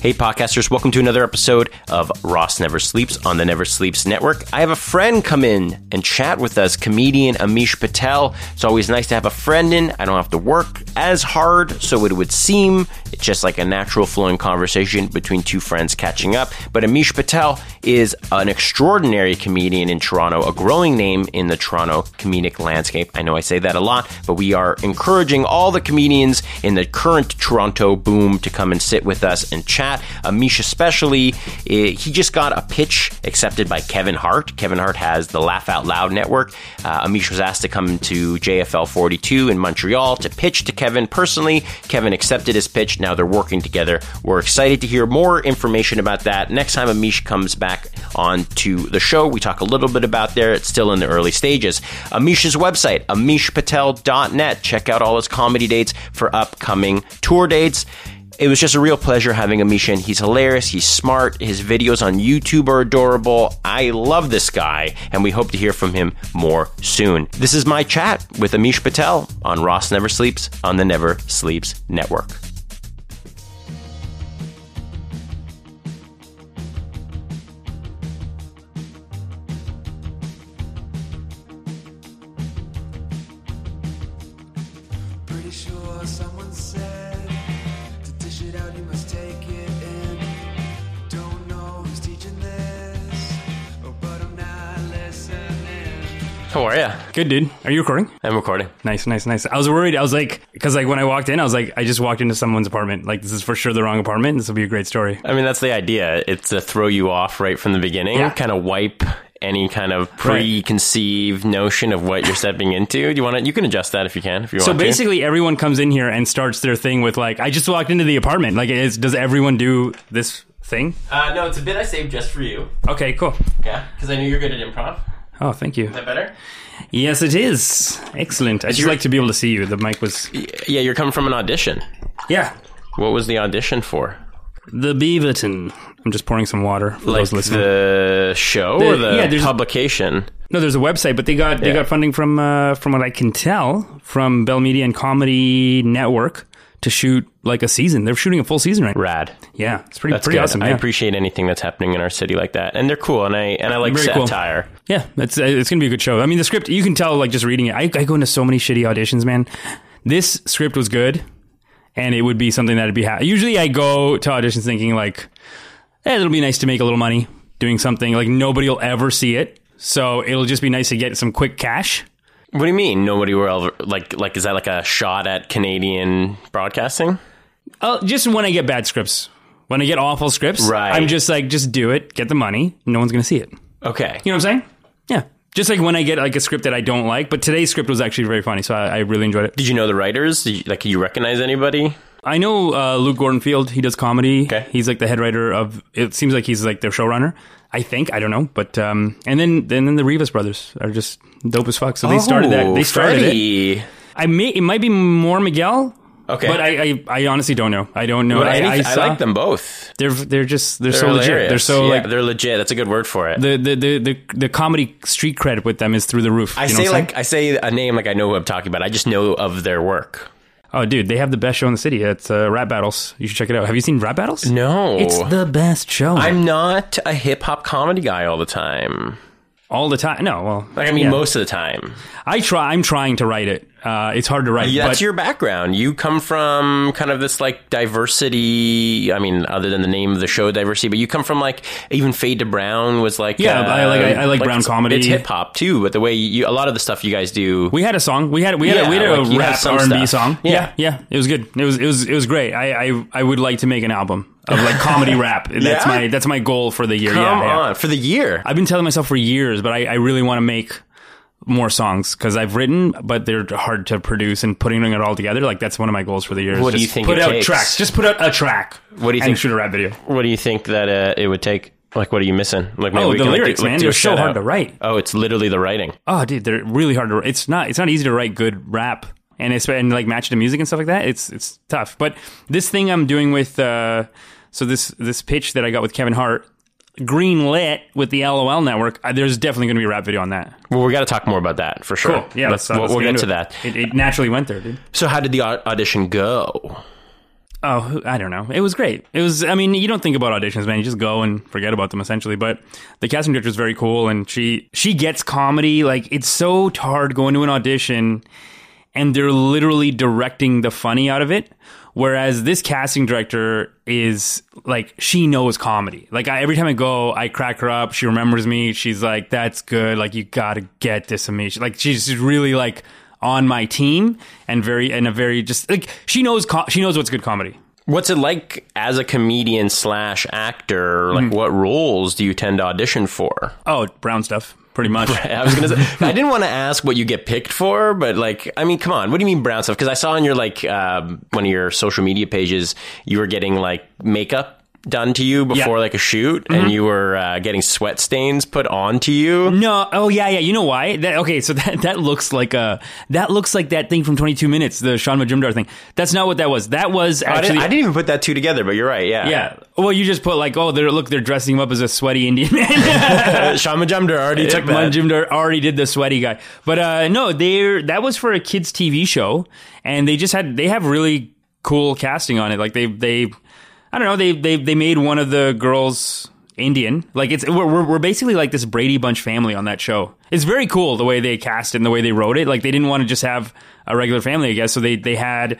Hey, podcasters, welcome to another episode of Ross Never Sleeps on the Never Sleeps Network. I have a friend come in and chat with us, comedian Amish Patel. It's always nice to have a friend in. I don't have to work as hard, so it would seem. It's just like a natural flowing conversation between two friends catching up. But Amish Patel is an extraordinary comedian in Toronto, a growing name in the Toronto comedic landscape. I know I say that a lot, but we are encouraging all the comedians in the current Toronto boom to come and sit with us and chat. Amish, especially, eh, he just got a pitch accepted by Kevin Hart. Kevin Hart has the Laugh Out Loud network. Uh, Amish was asked to come to JFL 42 in Montreal to pitch to Kevin personally. Kevin accepted his pitch. Now they're working together. We're excited to hear more information about that. Next time Amish comes back on to the show, we talk a little bit about there. It's still in the early stages. Amish's website, amishpatel.net. Check out all his comedy dates for upcoming tour dates. It was just a real pleasure having Amish in. He's hilarious. He's smart. His videos on YouTube are adorable. I love this guy, and we hope to hear from him more soon. This is my chat with Amish Patel on Ross Never Sleeps on the Never Sleeps Network. How are you? Good, dude. Are you recording? I'm recording. Nice, nice, nice. I was worried. I was like, because like when I walked in, I was like, I just walked into someone's apartment. Like this is for sure the wrong apartment. This will be a great story. I mean, that's the idea. It's to throw you off right from the beginning, Yeah. kind of wipe any kind of preconceived notion of what you're stepping into. Do you want to? You can adjust that if you can. If you So want to. basically, everyone comes in here and starts their thing with like, I just walked into the apartment. Like, is, does everyone do this thing? Uh, no, it's a bit I saved just for you. Okay, cool. Yeah, because I knew you're good at improv. Oh, thank you. Is that better? Yes, it is. Excellent. I just like to be able to see you. The mic was, Yeah, you're coming from an audition. yeah. What was the audition for? The Beaverton. I'm just pouring some water for Like those listening. the show The- or the yeah, there's- publication? No, there's a website, but they got they Yeah. got funding from uh, from what I can tell from Bell Media and Comedy Network to shoot like a season. They're shooting a full season right. now. Rad. Yeah, it's pretty That's pretty good. awesome. I appreciate anything that's happening in our city like that, and they're cool. And I and I like Very cool. satire. yeah, it's uh, it's gonna be a good show. I mean, the script you can tell like just reading it. I, I go into so many shitty auditions, man. This script was good, and it would be something that'd be. Ha- Usually, I go to auditions thinking like, eh, it'll be nice to make a little money doing something. Like nobody will ever see it, so it'll just be nice to get some quick cash. What do you mean? Nobody will ever like like is that like a shot at Canadian broadcasting? Uh, just when I get bad scripts, when I get awful scripts, Right. I'm just like, just do it, get the money. No one's gonna see it. Okay. You know what I'm saying? Yeah. Just like when I get like a script that I don't like, but today's script was actually very funny, so I, I really enjoyed it. Did you know the writers? Did you, like, you recognize anybody? I know uh, Luke Gordon Field. He does comedy. Okay. He's like the head writer of. It seems like he's like their showrunner. I think I don't know, but um, and then and then the Rivas brothers are just dope as fuck. So they started that. They started it. Oh, I may it might be more Miguel. Okay. But I, I, I honestly don't know. I don't know. I, I, I, I like them both. They're they're just they're, They're so legit. They're so yeah, like they're legit. That's a good word for it. the the, the, the the comedy street credit with them is through the roof. I you say like I say a name like I know who I'm talking about. I just know of their work. Oh dude, they have the best show in the city. It's uh, Rap Battles. You should check it out. Have you seen Rap Battles? No, it's the best show. I'm not a hip hop comedy guy all the time. all the time. No, well, Like I mean, yeah. most of the time. I try. I'm trying to write it. Uh, it's hard to write. Yeah, that's your background. You come from kind of this like diversity. I mean, other than the name of the show, diversity, but you come from like even Fade to Brown was like Yeah, uh, I like- I- I like brown it's- comedy. It's hip hop too, but the way you a lot of the stuff you guys do. we had a song. We had we had a, we had a like had rap R and B song. Yeah. Yeah. yeah, It was good. It was it was it was great. I I, I would like to make an album of like comedy rap. That's Yeah? my that's my goal for the year. come yeah, yeah. on for the year. I've been telling myself for years, but I, I really want to make more songs because I've written, but they're hard to produce and putting it all together. Like that's one of my goals for the year. What do you think Put out takes? tracks. Just put out a track. What do you and think- shoot a rap video. What do you think that uh, it would take? Like, what are you missing? Like, maybe Oh, the like, lyrics, do- like, man. They're so hard out. to write. Oh, it's literally the writing. Oh, dude, they're really hard to. It's not. It's not easy to write good rap and it's and like match to music and stuff like that. It's it's tough. But this thing I'm doing with uh, so this this pitch that I got with Kevin Hart, green lit with the LOL network. Uh, there's definitely going to be a rap video on that. Well, we got to talk more about that for sure. Yeah, let's, let's, uh, we'll, let's we'll get into to it. that. It, it naturally went there, dude. So, how did the audition go? Oh, I don't know. It was great. It was. I mean, you don't think about auditions, man. You just go and forget about them, essentially. But the casting director is very cool, and she she gets comedy. Like it's so hard going to an audition, and they're literally directing the funny out of it. Whereas this casting director is like she knows comedy. Like I, every time I go, I crack her up. She remembers me. She's like, "That's good. Like you got to get this, Amish." Like she's really like on my team and very and a very just like she knows co- she knows what's good comedy. What's it like as a comedian slash actor? Like, mm. what roles do you tend to audition for? Oh, brown stuff, pretty much. I was gonna say, I didn't want to ask what you get picked for, but like, I mean, come on, what do you mean brown stuff? Because I saw on your like um, one of your social media pages, you were getting like makeup done to you before Yeah. Mm-hmm. like a shoot, and you were uh, getting sweat stains put onto you. No, oh yeah, yeah. You know why? That okay, so that that looks like a that looks like that thing from Twenty Two Minutes, the Shaun Majumder thing. That's not what that was. That was I, actually didn't, I didn't even put that two together, but you're right. Yeah, yeah. Well, you just put like, oh, they're look, they're dressing him up as a sweaty Indian man. Shaun Majumder already took that. Majumder already did the sweaty guy, but uh, no, they that was for a kids TV show, and they just had they have really cool casting on it. Like they they, I don't know, they they they made one of the girls Indian. Like it's we're we're basically like this Brady Bunch family on that show. It's very cool the way they cast it and the way they wrote it. Like they didn't want to just have a regular family, I guess. So they they had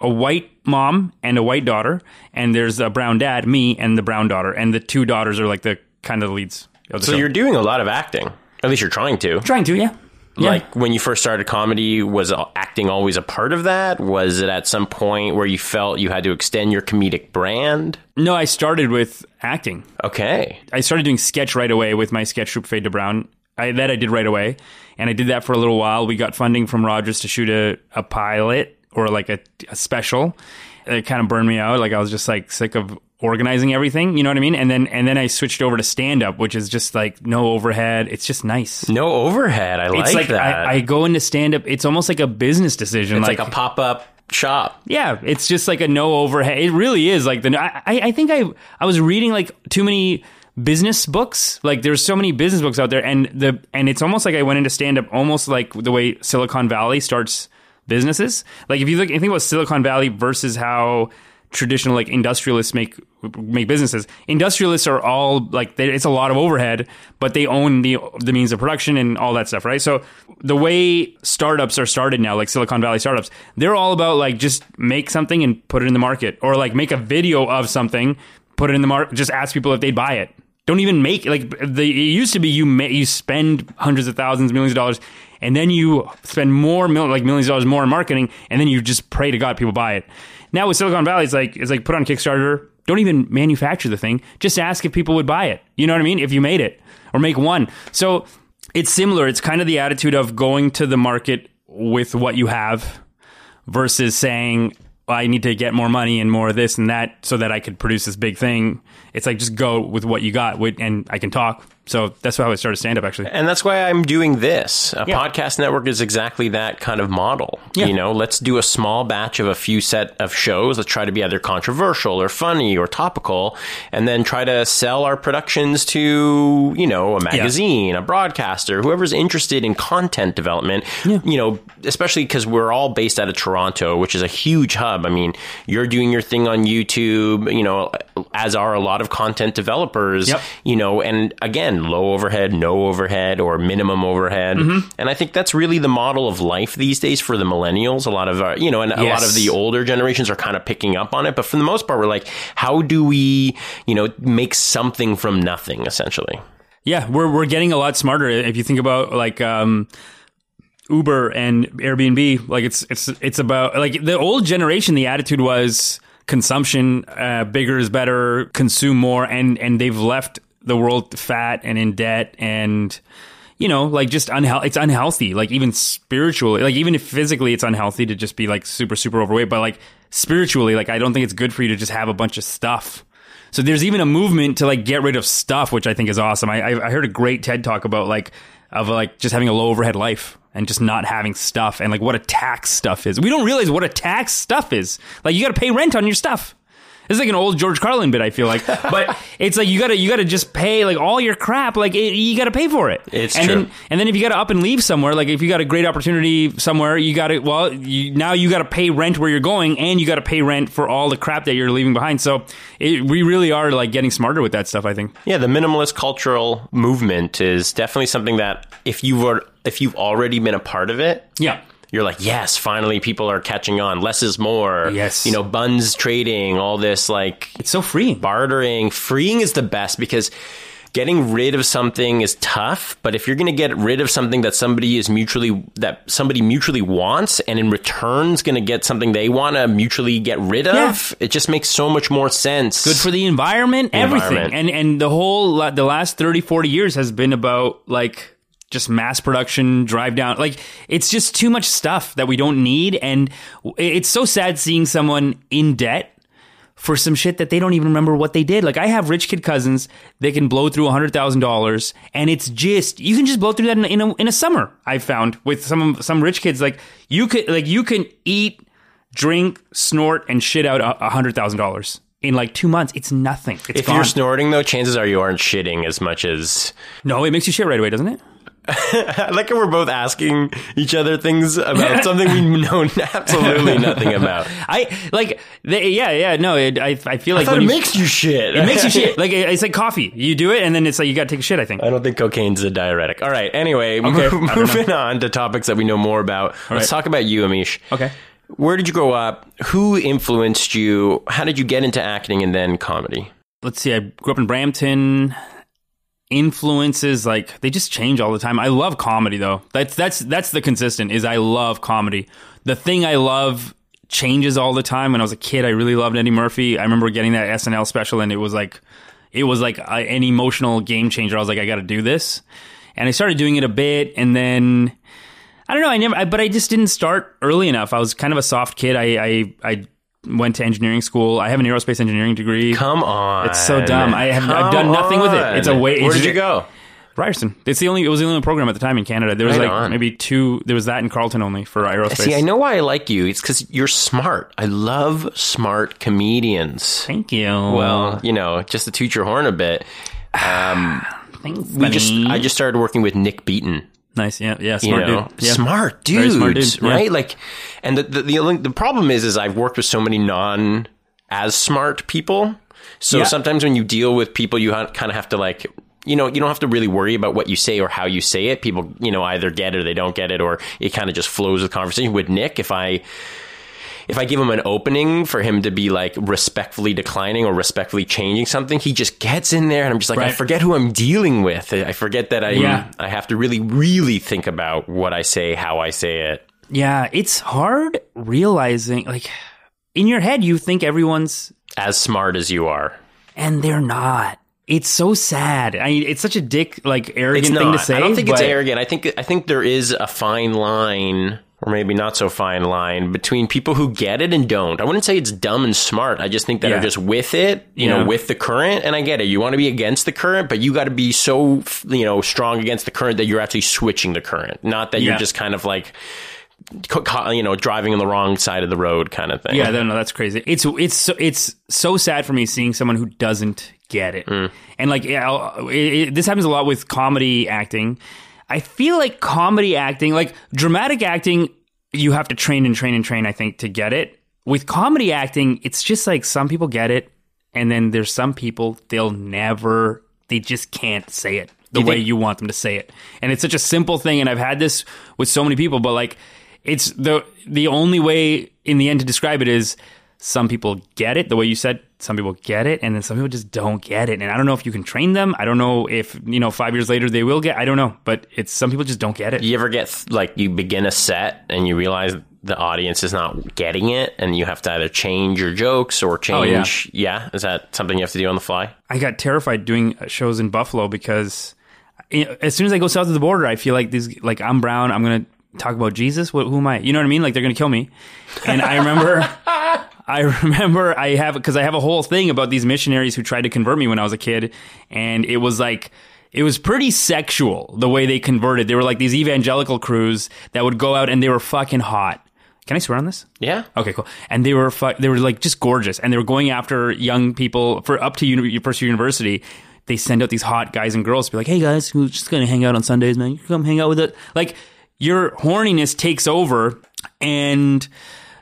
a white mom and a white daughter, and there's a brown dad, me, and the brown daughter, and the two daughters are like the kind of the leads. Of the So show. you're doing a lot of acting. At least you're trying to. trying to, yeah. Yeah. Like when you first started comedy, was acting always a part of that? Was it at some point where you felt you had to extend your comedic brand? No, I started with acting. Okay. I started doing sketch right away with my sketch troupe Fade to Brown. I, that I did right away, and I did that for a little while. We got funding from Rogers to shoot a, a pilot or like a, a special. It kind of burned me out. Like I was just like sick of organizing everything. You know what I mean? And then and then I switched over to stand up, which is just like no overhead. It's just nice. No overhead. I like, it's like that. I, I go into stand up. It's almost like a business decision. it's like, a pop up shop. Yeah, it's just like a no overhead. It really is like the. I, I I think I I was reading like too many business books. Like there's so many business books out there, and the and it's almost like I went into stand up almost like the way Silicon Valley starts businesses. Like if you look, if you think about Silicon Valley versus how traditional like industrialists make make businesses. Industrialists are all like they, it's a lot of overhead, but they own the the means of production and all that stuff, right? So the way startups are started now, like Silicon Valley startups, they're all about like just make something and put it in the market, or like make a video of something, put it in the market, just ask people if they'd buy it. Don't even make like the it used to be you ma- you spend hundreds of thousands, millions of dollars, and then you spend more like millions of dollars more in marketing, and then you just pray to God people buy it. Now with Silicon Valley, it's like it's like put on Kickstarter. Don't even manufacture the thing. Just ask if people would buy it. You know what I mean? If you made it or make one. So it's similar. It's kind of the attitude of going to the market with what you have versus saying, I need to get more money and more of this and that so that I could produce this big thing. It's like just go with what you got and I can talk. So that's how I started stand up actually. And that's why I'm doing this. A Yeah. podcast network is exactly that kind of model. Yeah. You know, let's do a small batch of a few set of shows. Let's try to be either controversial or funny or topical, and then try to sell our productions to, you know, a magazine, a broadcaster, whoever's interested in content development. You know, especially because we're all based out of Toronto, which is a huge hub. I mean, you're doing your thing on YouTube, you know, as are a lot of content developers, Yep. you know, and again, low overhead, no overhead, or minimum overhead. Mm-hmm. And I think that's really the model of life these days for the millennials. A lot of, our, you know, and a lot of the older generations are kind of picking up on it. But for the most part, we're like, how do we, you know, make something from nothing, essentially? Yeah, we're we're getting a lot smarter. If you think about like um, Uber and Airbnb, like it's it's it's about like the old generation. The attitude was consumption, uh, bigger is better, consume more, and and they've left the world fat and in debt and you know like just unhealthy. It's unhealthy. Like even spiritually, like even if physically it's unhealthy to just be like super super overweight, but like spiritually, like I don't think it's good for you to just have a bunch of stuff. So there's even a movement to like get rid of stuff, which I think is awesome. I, I heard a great TED talk about like of like just having a low overhead life and just not having stuff and like what a tax stuff is. We don't realize what a tax stuff is. Like you got to pay rent on your stuff. This is like an old George Carlin bit. I feel like, but it's like you gotta you gotta just pay like all your crap. Like it, you gotta pay for it. It's and true. Then, and then if you gotta up and leave somewhere, like if you got a great opportunity somewhere, you gotta well you, now you gotta pay rent where you're going, and you gotta pay rent for all the crap that you're leaving behind. So it, we really are like getting smarter with that stuff. I think. Yeah, the minimalist cultural movement is definitely something that if you were if you've already been a part of it, Yeah. You're like, yes, finally people are catching on. Less is more. Yes. You know, buns trading, all this like It's so free. bartering, freeing is the best because getting rid of something is tough, but if you're going to get rid of something that somebody is mutually that somebody mutually wants and in return is going to get something they want to mutually get rid of, it just makes so much more sense. good for the environment, everything. environment. And and the whole the last 30 40 years has been about like just mass production, drive down. Like it's just too much stuff that we don't need and it's so sad seeing someone in debt for some shit that they don't even remember what they did. Like I have rich kid cousins, they can blow through $100,000 and it's just you can just blow through that in, a- in a in a summer. I found with some some rich kids like you could like you can eat drink, snort, and shit out a a hundred thousand dollars in like two months. It's nothing. It's if gone. you're snorting though, chances are you aren't shitting as much as no, it makes you shit right away, doesn't it? I like how we're both asking each other things about something we know absolutely nothing about. I like, they, yeah, yeah. No, it, I, I feel like I it you, makes you shit. it makes you shit. Like it- it's like coffee. You do it, and then it's like you got to take a shit. I think. I don't think cocaine's a diuretic. All right. Anyway, Okay, move- I don't know. moving on to topics that we know more about. Let's right. talk about you, Amish. Okay. Where did you grow up? Who influenced you? How did you get into acting and then comedy? Let's see. I grew up in Brampton. Influences like they just change all the time. I love comedy though. That's that's that's the consistent. Is I love comedy. The thing I love changes all the time. When I was a kid, I really loved Eddie Murphy. I remember getting that SNL special, and it was like, it was like a, an emotional game changer. I was like, I got to do this, and I started doing it a bit, and then I don't know. I never, I, but I just didn't start early enough. I was kind of a soft kid. I I, I went to engineering school. I have an aerospace engineering degree. Come on. It's so dumb. I have- I've done nothing with it. It's a way- Where did you go? Ryerson. It's the only. It was the only program at the time in Canada. There was Right like on. maybe two. There was that in Carleton only for aerospace. See, I know why I like you. It's because you're smart. I love smart comedians. Thank you. Well, you know, just to toot your horn a bit, um, thanks, we just. I just started working with Nick Beaton. Nice. Yeah, yeah. you Smart know, dude. Yeah. smart Very dude, smart dude, yeah. right? Like, and the, the the only- the problem is, is I've worked with so many non as smart people. So Yeah. sometimes when you deal with people, you ha- kind of have to like, you know, you don't have to really worry about what you say or how you say it. People, you know, either get it or they don't get it, or it kind of just flows with conversation. With Nick, if I if I give him an opening for him to be like respectfully declining or respectfully changing something, he just gets in there and I'm just like, I forget who I'm dealing with. I forget that I Yeah. I have to really, really think about what I say, how I say it. Yeah, it's hard realizing like in your head you think everyone's As smart as you are. and they're not. It's so sad. I mean, it's such a dick like arrogant thing to say. I don't think it's arrogant. I think I think there is a fine line or maybe not so fine line between people who get it and don't. I wouldn't say it's dumb and smart. I just think that Yeah. are just with it, you Yeah. know, with the current. And I get it. You want to be against the current, but you got to be so, you know, strong against the current that you're actually switching the current, not that you're just kind of like, you know, driving on the wrong side of the road kind of thing. Yeah, no, no, that's crazy. It's it's so, it's so sad for me seeing someone who doesn't get it, Mm. and like yeah, it, it, this happens a lot with comedy acting. I feel like comedy acting, like dramatic acting, you have to train and train and train. I think to get it. With comedy acting, it's just like some people get it, and then there's some people they'll never, they just can't say it the You way think- you want them to say it. And it's such a simple thing. And I've had this with so many people, but like, it's the the only way in the end to describe it is some people get it the way you said. Some people get it, and then some people just don't get it. And I don't know if you can train them. I don't know if you know five years later they will get. I don't know, but it's some people just don't get it. You ever get like you begin a set and you realize the audience is not getting it, and you have to either change your jokes or Oh, yeah. change? yeah. is that something you have to do on the fly? I got terrified doing shows in Buffalo because as soon as I go south of the border, I feel like these like I'm brown. I'm gonna talk about Jesus. What, who am I? You know what I mean? Like they're gonna kill me. And I remember, I remember I have because I have a whole thing about these missionaries who tried to convert me when I was a kid, and it was like. It was pretty sexual the way they converted. They were like these evangelical crews that would go out and they were fucking hot. Can I swear on this? Yeah. Okay, cool. And they were fu- they were like just gorgeous, and they were going after young people for up to uni- first year university. They send out these hot guys and girls to be like, "Hey guys, who's just gonna hang out on Sundays, man? You can come hang out with it." Like your horniness takes over, and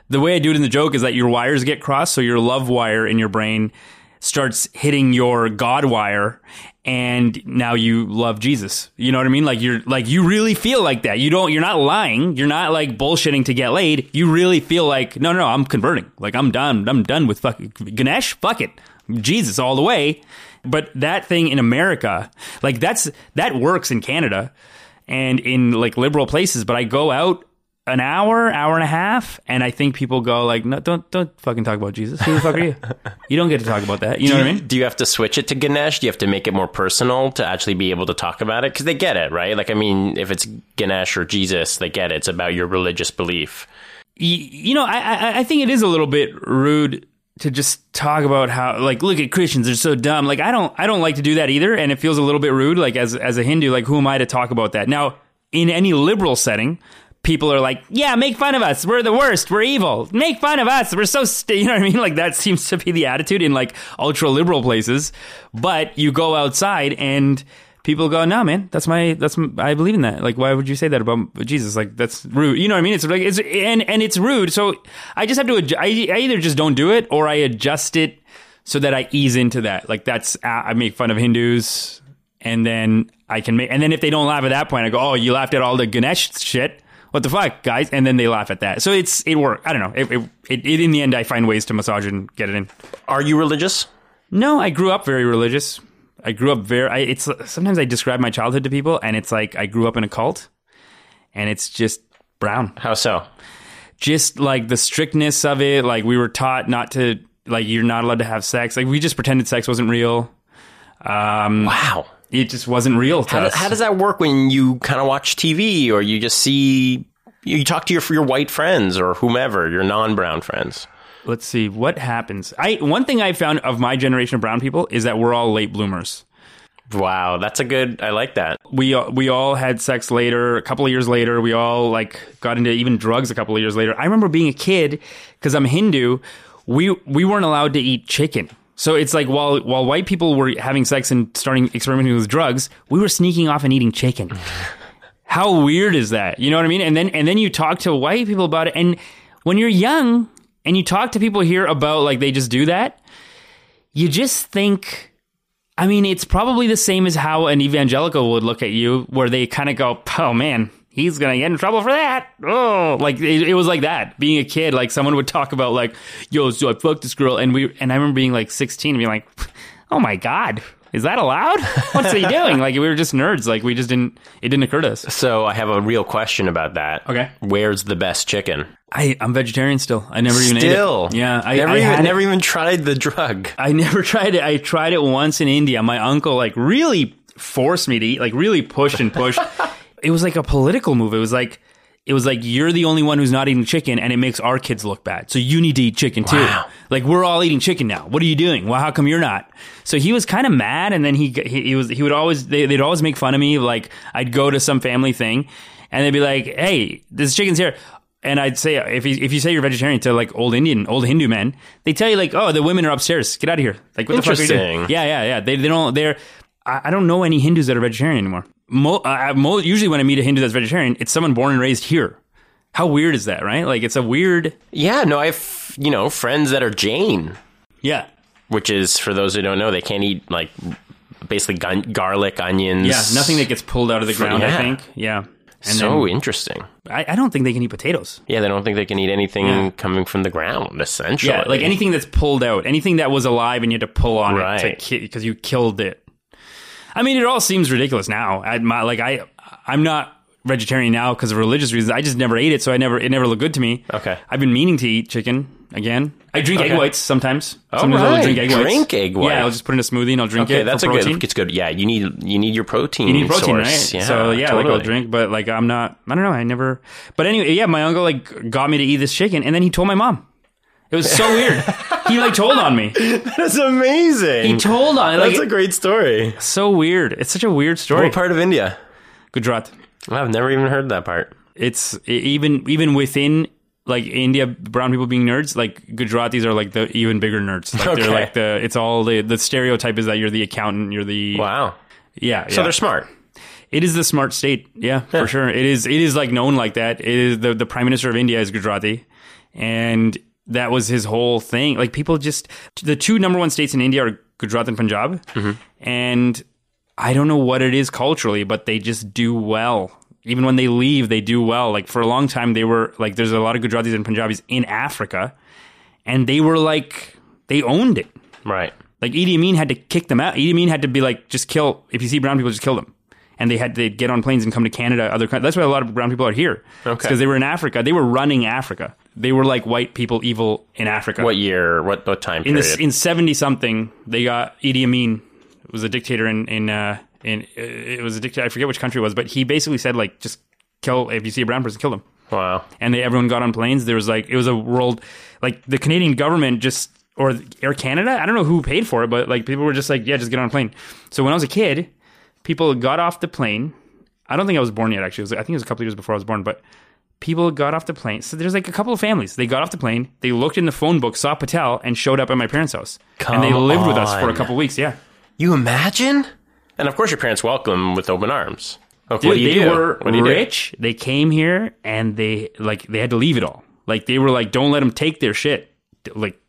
the way I do it in the joke is that your wires get crossed, so your love wire in your brain starts hitting your God wire, and now you love Jesus. You know what I mean? Like you're like you really feel like that. You don't. You're not lying. You're not like bullshitting to get laid. You really feel like no, no, no. I'm converting. Like I'm done. I'm done with fuck Ganesh. Fuck it, Jesus all the way. But that thing in America, like that's that works in Canada and in like liberal places. But I go out an hour, hour and a half, and I think people go like, no, don't don't fucking talk about Jesus. Who the fuck are you? You don't get to talk about that. You know what I mean? Do you have to switch it to Ganesh? Do you have to make it more personal to actually be able to talk about it? Because they get it, right? Like, I mean, if it's Ganesh or Jesus, they get it. It's about your religious belief. Y- you know, I, I I think it is a little bit rude to just talk about how like look at Christians they're so dumb. Like I don't I don't like to do that either, and it feels a little bit rude. Like as as a Hindu, like who am I to talk about that? Now, in any liberal setting. People are like, yeah, make fun of us. We're the worst. We're evil. Make fun of us. We're so, st-. you know what I mean? Like that seems to be the attitude in like ultra liberal places. But you go outside and people go, no, man, that's my, that's, my, I believe in that. Like, why would you say that about Jesus? Like, that's rude. You know what I mean? It's like, it's, and, and it's rude. So I just have to, adju- I, I either just don't do it or I adjust it so that I ease into that. Like, that's, uh, I make fun of Hindus and then I can make, and then if they don't laugh at that point, I go, oh, you laughed at all the Ganesh shit. What the fuck, guys? And then they laugh at that. So it's, it worked. I don't know. It, it, it, it, in the end, I find ways to massage and get it in. Are you religious? No, I grew up very religious. I grew up very. I, it's sometimes I describe my childhood to people, and it's like I grew up in a cult, and it's just brown. How so? Just like the strictness of it. Like we were taught not to. Like you're not allowed to have sex. Like we just pretended sex wasn't real. Um, Wow. It just wasn't real to How, us. how does that work when you kind of watch TV or you just see, you talk to your, your white friends or whomever, your non brown friends? Let's see what happens. I one thing I found of my generation of brown people is that we're all late bloomers. Wow. That's a good, I like that. we we all had sex later a couple of years later we all like got into even drugs a couple of years later i remember being a kid because i'm hindu we we weren't allowed to eat chicken so it's like while while white people were having sex and starting experimenting with drugs we were sneaking off and eating chicken. How weird is that? You know what i mean? And then and then you talk to white people about it. And when you're young and you talk to people here about like they just do that you just think I mean, it's probably the same as how an evangelical would look at you, where they kind of go, "Oh man, he's gonna get in trouble for that." Oh, like it, it was like that. Being a kid, like someone would talk about like, "Yo, so I fucked this girl," and we, and I remember being like 16 and being like, "Oh my god." Is that allowed? What's he doing? Like we were just nerds. Like we just didn't. It didn't occur to us. So I have a real question about that. Okay. Where's the best chicken? I I'm vegetarian still. I never even Still. ate it. Yeah, I never I even never even tried the drug. I never tried it. I tried it once in India. My uncle like really forced me to eat, like really pushed and pushed. it was like a political move. It was like it was like you're the only one who's not eating chicken and it makes our kids look bad. So you need to eat chicken too. Wow. Like we're all eating chicken now. What are you doing? Well, how come you're not? So he was kind of mad and then he, he he was he would always they, they'd always make fun of me like I'd go to some family thing and they'd be like, "Hey, this chicken's here." And I'd say if you, if you say you're vegetarian to like old Indian, old Hindu men, they tell you like, oh, the women are upstairs. Get out of here. Like, what the fuck are you doing? Yeah, yeah, yeah. They, they don't. They're. I, I don't know any Hindus that are vegetarian anymore. Mo, uh, mo, usually, when I meet a Hindu that's vegetarian, it's someone born and raised here. How weird is that, right? Like, it's a weird. Yeah, no, I have, you know, friends that are Jain, Yeah, which is, for those who don't know, they can't eat, like, basically gun- garlic, onions. yeah. Nothing that gets pulled out of the ground. I think. Yeah. And so then, interesting. I, I don't think they can eat potatoes. Yeah, they don't think they can eat anything Yeah. coming from the ground, essentially. Yeah, like anything that's pulled out, anything that was alive and you had to pull on Right. it because you killed it. I mean, it all seems ridiculous now. I, my, like I, I'm not vegetarian now because of religious reasons. I just never ate it, so I never it never looked good to me. Okay. I've been meaning to eat chicken again. I drink Okay. egg whites sometimes. Oh, sometimes I'll right. drink egg whites. Drink egg Yeah. I'll just put in a smoothie and I'll drink Okay, it. that's a protein. good. It's good. Yeah, you need you need your protein. You need protein, source. right? Yeah, so yeah, like I'll drink, but like I'm not. I don't know. I never. But anyway, yeah, my uncle like got me to eat this chicken, and then he told my mom. It was so weird. He like told on me. That's amazing. He told on like That's a great story. so weird. It's such a weird story. What part of India? Gujarat. I've never even heard that part. It's even even within like India brown people being nerds, like Gujaratis are like the even bigger nerds. Like Okay. they're like the it's all the the stereotype is that you're the accountant, you're the Wow. yeah. So yeah. they're smart. It is the smart state, yeah, for sure. It is. It is like known like that. It is the the prime minister of India is Gujarati, and that was his whole thing. Like people just the two number one states in India are Gujarat and Punjab, mm-hmm. and I don't know what it is culturally, but they just do well. Even when they leave, they do well. Like for a long time, they were like there's a lot of Gujaratis and Punjabis in Africa, and they were like they owned it. Right. Like Idi Amin had to kick them out. Idi Amin had to be like, just kill. If you see brown people, just kill them. And they had to get on planes and come to Canada. Other countries. That's why a lot of brown people are here. Okay. Because they were in Africa. They were running Africa. They were like white people evil in Africa. What year? What what time in period? this in seventy something, they got Idi Amin was a dictator in in uh, in uh, it was a dictator. I forget which country it was, but he basically said like just kill if you see a brown person, kill them wow. and they everyone got on planes. There was like it was a world like the Canadian government just or Air Canada. I don't know who paid for it, but like people were just like, yeah, just get on a plane. So when I was a kid, people got off the plane. I don't think I was born yet. Actually, it was, I think it was a couple of years before I was born, but. People got off the plane. So there's like a couple of families. They got off the plane. They looked in the phone book, saw Patel, and showed up at my parents' house. and they Come lived with us for a couple of weeks. Yeah, You imagine? And of course, your parents welcome with open arms. Okay, Dude, what do you they do? were What do you do? rich. They came here and they like they had to leave it all. Like they were like, don't let them take their shit. Like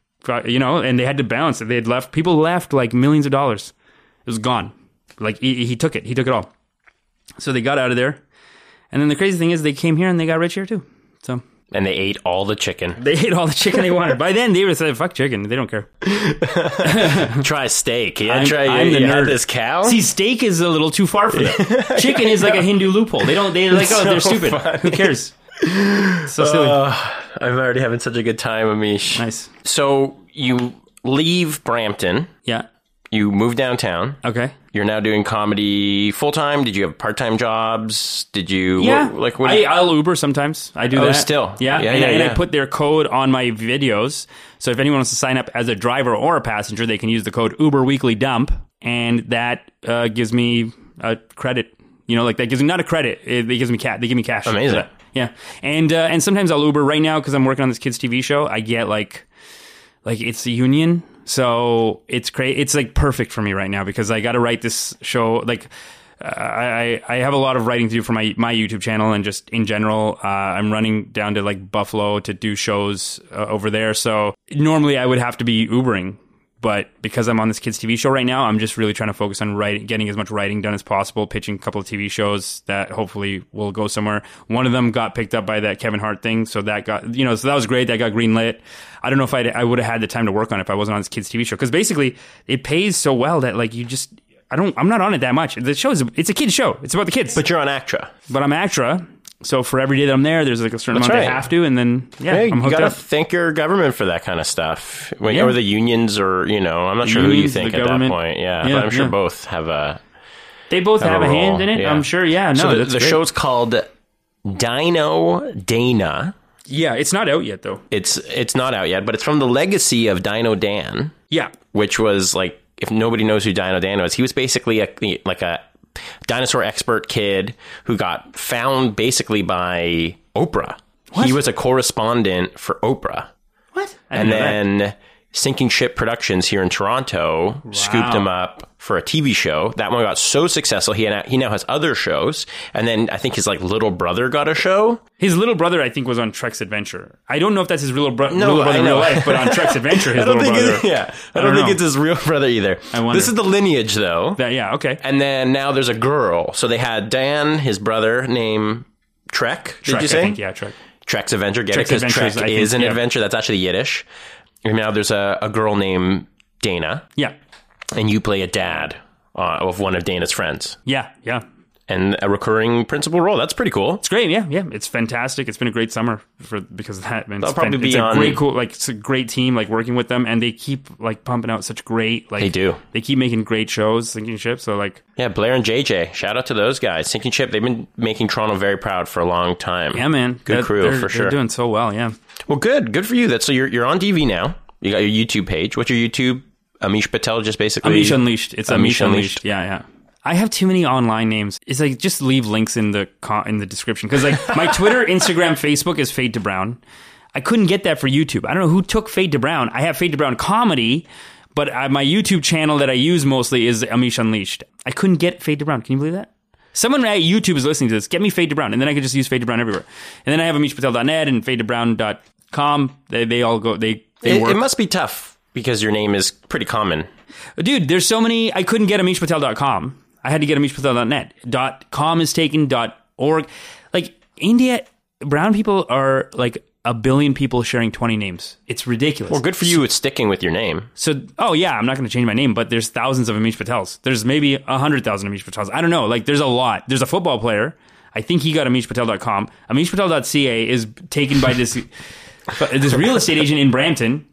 you know, and they had to balance it. They had left. People left like millions of dollars. It was gone. Like he, he took it. He took it all. So they got out of there. And then the crazy thing is, they came here and they got rich here too. So And they ate all the chicken. they ate all the chicken they wanted. By then, they would say, "Fuck chicken." They don't care. Try steak. Yeah, I'm- try. I'm you, the you nerd. this cow. See, steak is a little too far for them. chicken is like a Hindu loophole. They don't. They're like, oh, they're stupid. funny. Who cares? So silly. Oh, I'm already having such a good time, Amish. nice. So you leave Brampton. Yeah. You move downtown. Okay. You're now doing comedy full time. Did you have part time jobs? Did you Yeah. what- like what? I, I'll Uber sometimes. I do Oh, that. still. Yeah. Yeah, and, yeah, and yeah. I put their code on my videos. So if anyone wants to sign up as a driver or a passenger, they can use the code Uber Weekly Dump, and that uh, gives me a credit. You know, like that gives me not a credit. It, it gives me cat. They give me cash. Amazing. Yeah. And uh, and sometimes I'll Uber right now because I'm working on this kids TV show. I get like like it's the union so it's great it's like perfect for me right now because i got to write this show like I, I have a lot of writing to do for my, my YouTube channel and just in general. Uh, I'm running down to like Buffalo to do shows uh, over there. So normally I would have to be Ubering, but because I'm on this kids TV show right now, I'm just really trying to focus on writing, getting as much writing done as possible, pitching a couple of TV shows that hopefully will go somewhere. One of them got picked up by that Kevin Hart thing, so that got you know, so that was great. That got greenlit. I don't know if I'd, I would have had the time to work on it if I wasn't on this kids TV show because basically it pays so well that like you just. I don't. I'm not on it that much. The show is. It's a kids show. It's about the kids. but you're on Actra. But I'm Actra, so for every day that I'm there, there's like a certain That's amount right. I have to, and then yeah, Hey, you gotta up. thank your government for that kind of stuff, when, Yeah. or the unions, or you know, I'm not sure who you think at that point. Yeah, Yeah, but I'm sure yeah. both have a. They both have, a a, hand in it. I'm sure. Yeah, no, so the, the show's called Dino Dana. Yeah, it's not out yet though. It's it's not out yet, but it's from the legacy of Dino Dan, Yeah, which was like if nobody knows who Dino Dan was, he was basically a like a dinosaur expert kid who got found basically by Oprah. He was a correspondent for Oprah. what? I and didn't that. Sinking Ship Productions here in Toronto scooped him up for a TV show. That one got so successful. He now, he now has other shows, and then I think his like little brother got a show. his little brother, I think, was on Trek's Adventure. I don't know if that's his real, bro- No, little brother in real life, but on Trek's Adventure, his little brother. yeah, I don't, don't think know. it's his real brother either. I wonder. This is the lineage though. That, yeah, okay. and then now there's a girl. So they had Dan, his brother, named Trek. Did Trek, you say? I think, yeah, Trek. Trek's Adventure. Get Trek's it? Because Trek is, is, think, an yeah. adventure. That's actually Yiddish. And now there's a, a girl named Dana, Yeah, and you play a dad uh, of one of Dana's friends, yeah, yeah. And a recurring principal role. That's pretty cool. It's great. Yeah, yeah. It's fantastic. It's been a great summer for because of that. Man, They'll it's probably fan- be it's a on- great, cool. Like it's a great team. Like working with them, and they keep like pumping out such great. Like They do. They keep making great shows, sinking ship. So like, Yeah, Blair and JJ. Shout out to those guys. Sinking Ship. They've been making Toronto very proud for a long time. yeah, man, Good That- crew, they're- for They're sure. doing so well. Yeah. Well, good. Good for you. That's so you're you're on TV now. You got your YouTube page. What's your YouTube? Amish Patel. Just basically Amish Unleashed. It's Amish Amish, Unleashed. Unleashed. Yeah, yeah. I have too many online names. It's like just leave links in the co- in the description because like my Twitter, Instagram, Facebook is Fade to Brown. I couldn't get that for YouTube. I don't know who took Fade to Brown. I have Fade to Brown comedy, but uh, my YouTube channel that I use mostly is Amish Unleashed. I couldn't get Fade to Brown. Can you believe that? Someone at YouTube is listening to this. Get me Fade to Brown, and then I could just use Fade to Brown everywhere. And then I have AmishPatel.net and fade FadeToBrown.com. They they all go. They they It, work. it must be tough because your name is pretty common. Dude, there's so many. I couldn't get AmishPatel.com. I had to get AmishPatel.net. Dot com is taken. Dot org. Like India, brown people are like a billion people sharing 20 names. It's ridiculous. Well, good for you. It's sticking with your name. So, oh yeah, I'm not going to change my name, but there's thousands of Amish Patels. There's maybe a hundred thousand Amish Patels. I don't know. Like, there's a lot. There's a football player. I think he got AmishPatel.com. AmishPatel.ca is taken by this this real estate agent in Brampton,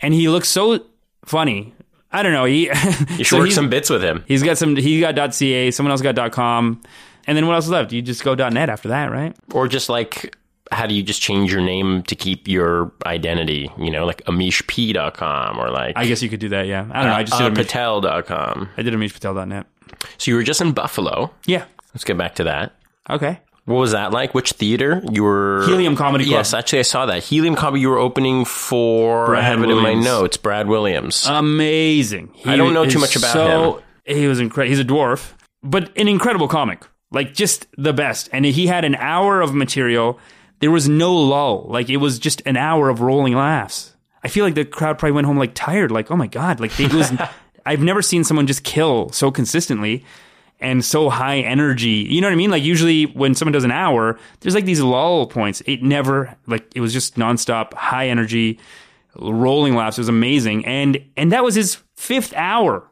and he looks so funny. I don't know. He You should work some bits with him. He's got some. He got .ca. Someone else got .com, and then what else is left? You just go .net after that, right? Or just like, how do you just change your name to keep your identity? You know, like amishp.com or like I guess you could do that. Yeah, I don't know. I just uh, did Amish, patel.com. I did AmishPatel.net. So you were just in Buffalo. Yeah. Let's get back to that. Okay. What was that like? Which theater you were? Helium Comedy Club. Yes, actually, I saw that Helium Comedy. You were opening for. I Brad have it in my Williams. notes. Brad Williams. amazing. He I don't know too much about so, He was incredible. He's a dwarf, but an incredible comic. Like just the best. And he had an hour of material. There was no lull. Like it was just an hour of rolling laughs. I feel like the crowd probably went home like tired. Like oh my god. Like they, it was. I've never seen someone just kill so consistently. And so high energy. You know what I mean? Like usually when someone does an hour, there's like these lull points. It never like it was just nonstop high energy rolling laughs. It was amazing. And and that was his fifth hour.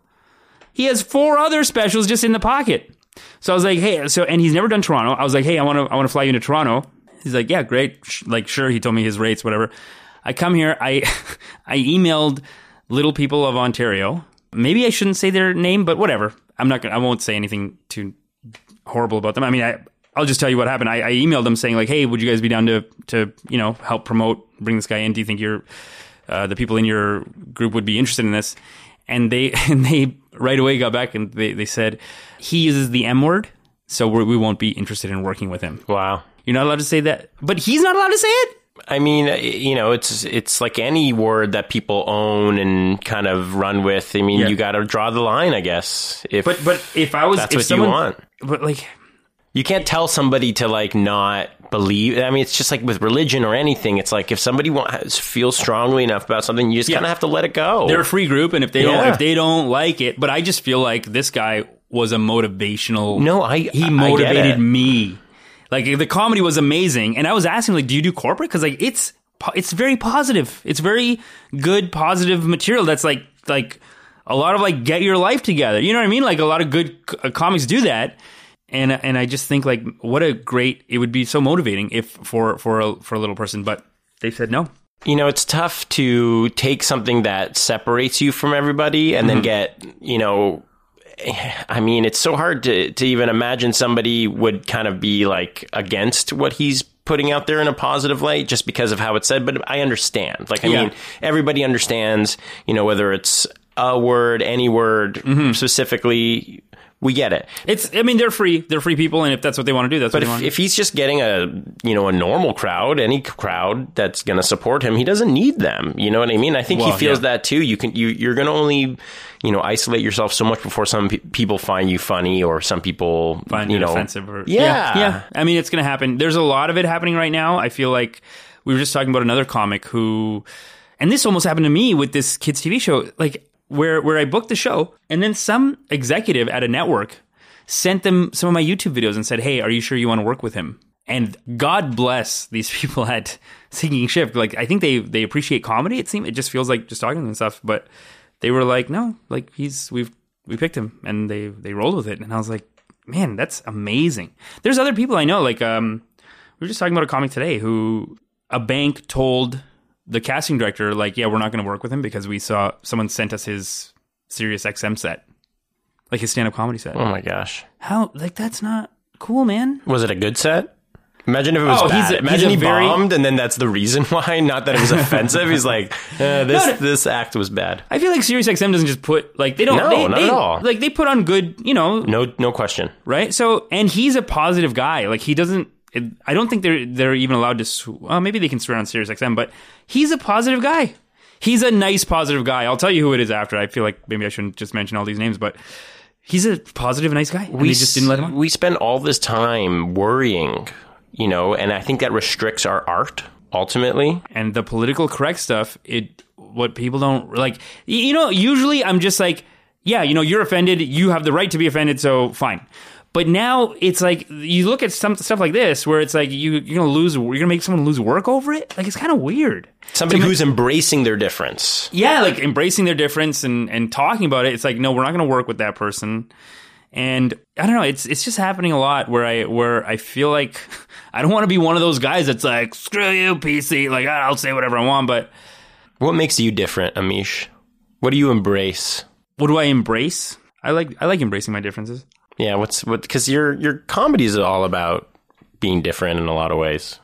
He has four other specials just in the pocket. So I was like, hey, so and he's never done Toronto. I was like, hey, I want to I want to fly you into Toronto. He's like, yeah, great. Like, sure. He told me his rates, whatever. I come here. I I emailed Little People of Ontario. Maybe I shouldn't say their name, but whatever. I'm not gonna. I won't say anything too horrible about them. I mean, I, I'll just tell you what happened. I, I emailed them saying like, "Hey, would you guys be down to to you know help promote, bring this guy in? Do you think you're uh, the people in your group would be interested in this?" And they and they right away got back and they they said he uses the M word, so we're, we won't be interested in working with him. wow. You're not allowed to say that, but he's not allowed to say it. I mean, uh, you know, it's it's like any word that people own and kind of run with. I mean, Yeah. you got to draw the line, I guess. If But but if I was that's if what someone, you want, but like you can't tell somebody to like not believe. I mean, it's just like with religion or anything. It's like if somebody wants, feels strongly enough about something, you just Yeah. kind of have to let it go. they're a free group, and if they don't if they don't like it, but I just feel like this guy was a motivational. No, I- I he motivated it. me. Like the comedy was amazing, and I was asking like, do you do corporate? Because like it's it's very positive. It's very good positive material. That's like like a lot of like get your life together. You know what I mean? Like a lot of good c- uh, comics do that. And, and I just think like what a great it would be so motivating if for for a, for a little person but they said no you know, it's tough to take something that separates you from everybody and Mm-hmm. then get, you know, I mean, it's so hard to, to even imagine somebody would kind of be like against what he's putting out there in a positive light just because of how it's said. But I understand. Like, I Yeah. mean, everybody understands, you know, whether it's a word, any word Mm-hmm. specifically, we get it. it's I mean they're free they're free people and if that's what they want to do that's what But they want if, to if he's just getting a you know a normal crowd, any crowd that's going to support him, he doesn't need them. You know what I mean? I think Well, he feels yeah. that too. You can you you're going to only you know isolate yourself so much before some pe- people find you funny or some people find you know offensive or yeah. yeah yeah I mean it's gonna happen there's a lot of it happening right now I feel like we were just talking about another comic who and this almost happened to me with this kids TV show like where where I booked the show and then some executive at a network sent them some of my YouTube videos and said hey are you sure you want to work with him and God bless these people at Sinking Ship like I think they they appreciate comedy it seems it just feels like just talking to them and stuff but they were like no like he's we've we picked him and they they rolled with it and I was like man, that's amazing. There's other people I know, like um, we were just talking about a comic today who a bank told the casting director, like, yeah, we're not going to work with him because we saw someone sent us his Sirius XM set, like his stand up comedy set. Oh my gosh, How like that's not cool, man. was it a good set? Imagine if it was Oh, he's bad. a- Imagine he's he very- bombed, and then that's the reason why. Not that it was offensive. He's like, uh, this No, this act was bad. I feel like Sirius XM doesn't just put like they don't No, they, not they- at all. like they put on good, you know, No no question. right? So, and he's a positive guy. Like he doesn't it, I don't think they're they're even allowed to. Sw- well, maybe they can swear on Sirius XM, but he's a positive guy. He's a nice, positive guy. I'll tell you who it is after. I feel like maybe I shouldn't just mention all these names, but he's a positive, nice guy. they just didn't let him on. We spend all this time worrying, you know, and I think that restricts our art ultimately. and the political correct stuff it what people don't like you know usually i'm just like yeah you know you're offended you have the right to be offended so fine but now it's like you look at some stuff like this where it's like you you're gonna lose you're gonna make someone lose work over it like it's kind of weird Somebody who's embracing their difference. yeah like embracing their difference and and talking about it it's like no we're not gonna work with that person and I don't know. It's it's just happening a lot where I where I feel like I don't want to be one of those guys that's like screw you PC. Like I'll say whatever I want, but What makes you different, Amish? What do you embrace? what do I embrace? I like I like embracing my differences. Yeah, what's what? Because your your comedy is all about being different in a lot of ways.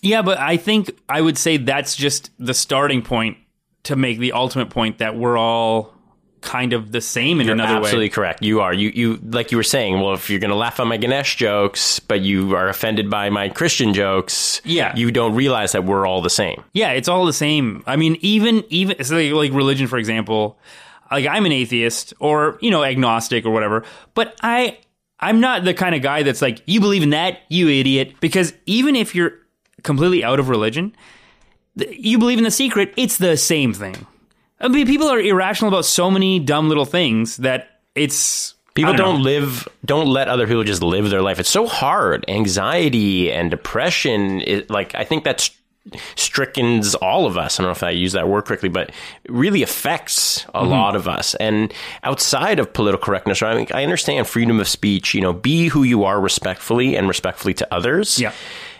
Yeah, but I think I would say that's just the starting point to make the ultimate point that we're all kind of the same in You're another absolutely way. Absolutely correct. You are. You you like you were saying. Well, if you're going to laugh at my Ganesh jokes, but you are offended by my Christian jokes, Yeah. you don't realize that we're all the same. Yeah, it's all the same. I mean, even even it's like, like religion, for example. Like I'm an atheist or you know agnostic or whatever, but I I'm not the kind of guy that's like you believe in that, you idiot. Because even if you're completely out of religion, you believe in the secret, it's the same thing. I mean, people are irrational about so many dumb little things that it's People don't don't, live, don't let other people just live their life. It's so hard. Anxiety and depression, it, like, I think that's strickens all of us. I don't know if I use that word correctly, but really affects a Mm-hmm. lot of us. And outside of political correctness, I mean, I understand freedom of speech, you know, be who you are respectfully and respectfully to others. Yeah.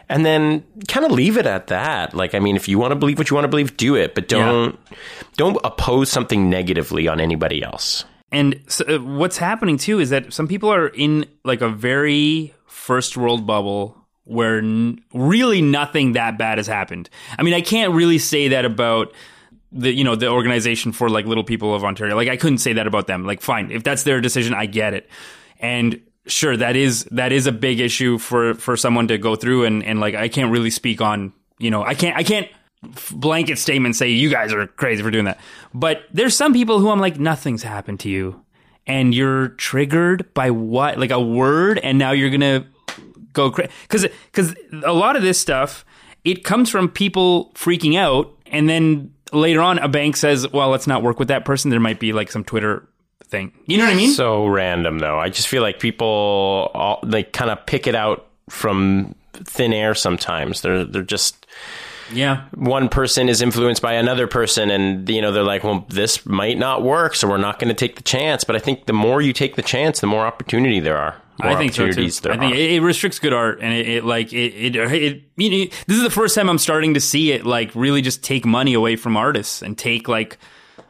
And then kind of leave it at that. Like, I mean, if you want to believe what you want to believe, do it, but don't, don't oppose something negatively on anybody else. And so, uh, what's happening too is that some people are in like a very first world bubble where n- really nothing that bad has happened. I mean, I can't really say that about the you know the organization for like little people of Ontario. Like I couldn't say that about them. Like fine, if that's their decision, I get it. And sure, that is that is a big issue for for someone to go through and and like I can't really speak on, you know, I can't I can't blanket statement say you guys are crazy for doing that. But there's some people who I'm like nothing's happened to you and you're triggered by what like a word and now you're going to go crazy cuz cuz a lot of this stuff it comes from people freaking out and then later on a bank says, "Well, let's not work with that person. There might be like some Twitter thing." You know what I mean? so random though. I just feel like people all, they kind of pick it out from thin air sometimes. They're they're just yeah. one person is influenced by another person and you know they're like, "Well, this might not work, so we're not going to take the chance." But I think the more you take the chance, the more opportunity there are. I think so too. I think it, it restricts good art, and it, it like it, it, it you know, This is the first time I'm starting to see it like really just take money away from artists and take like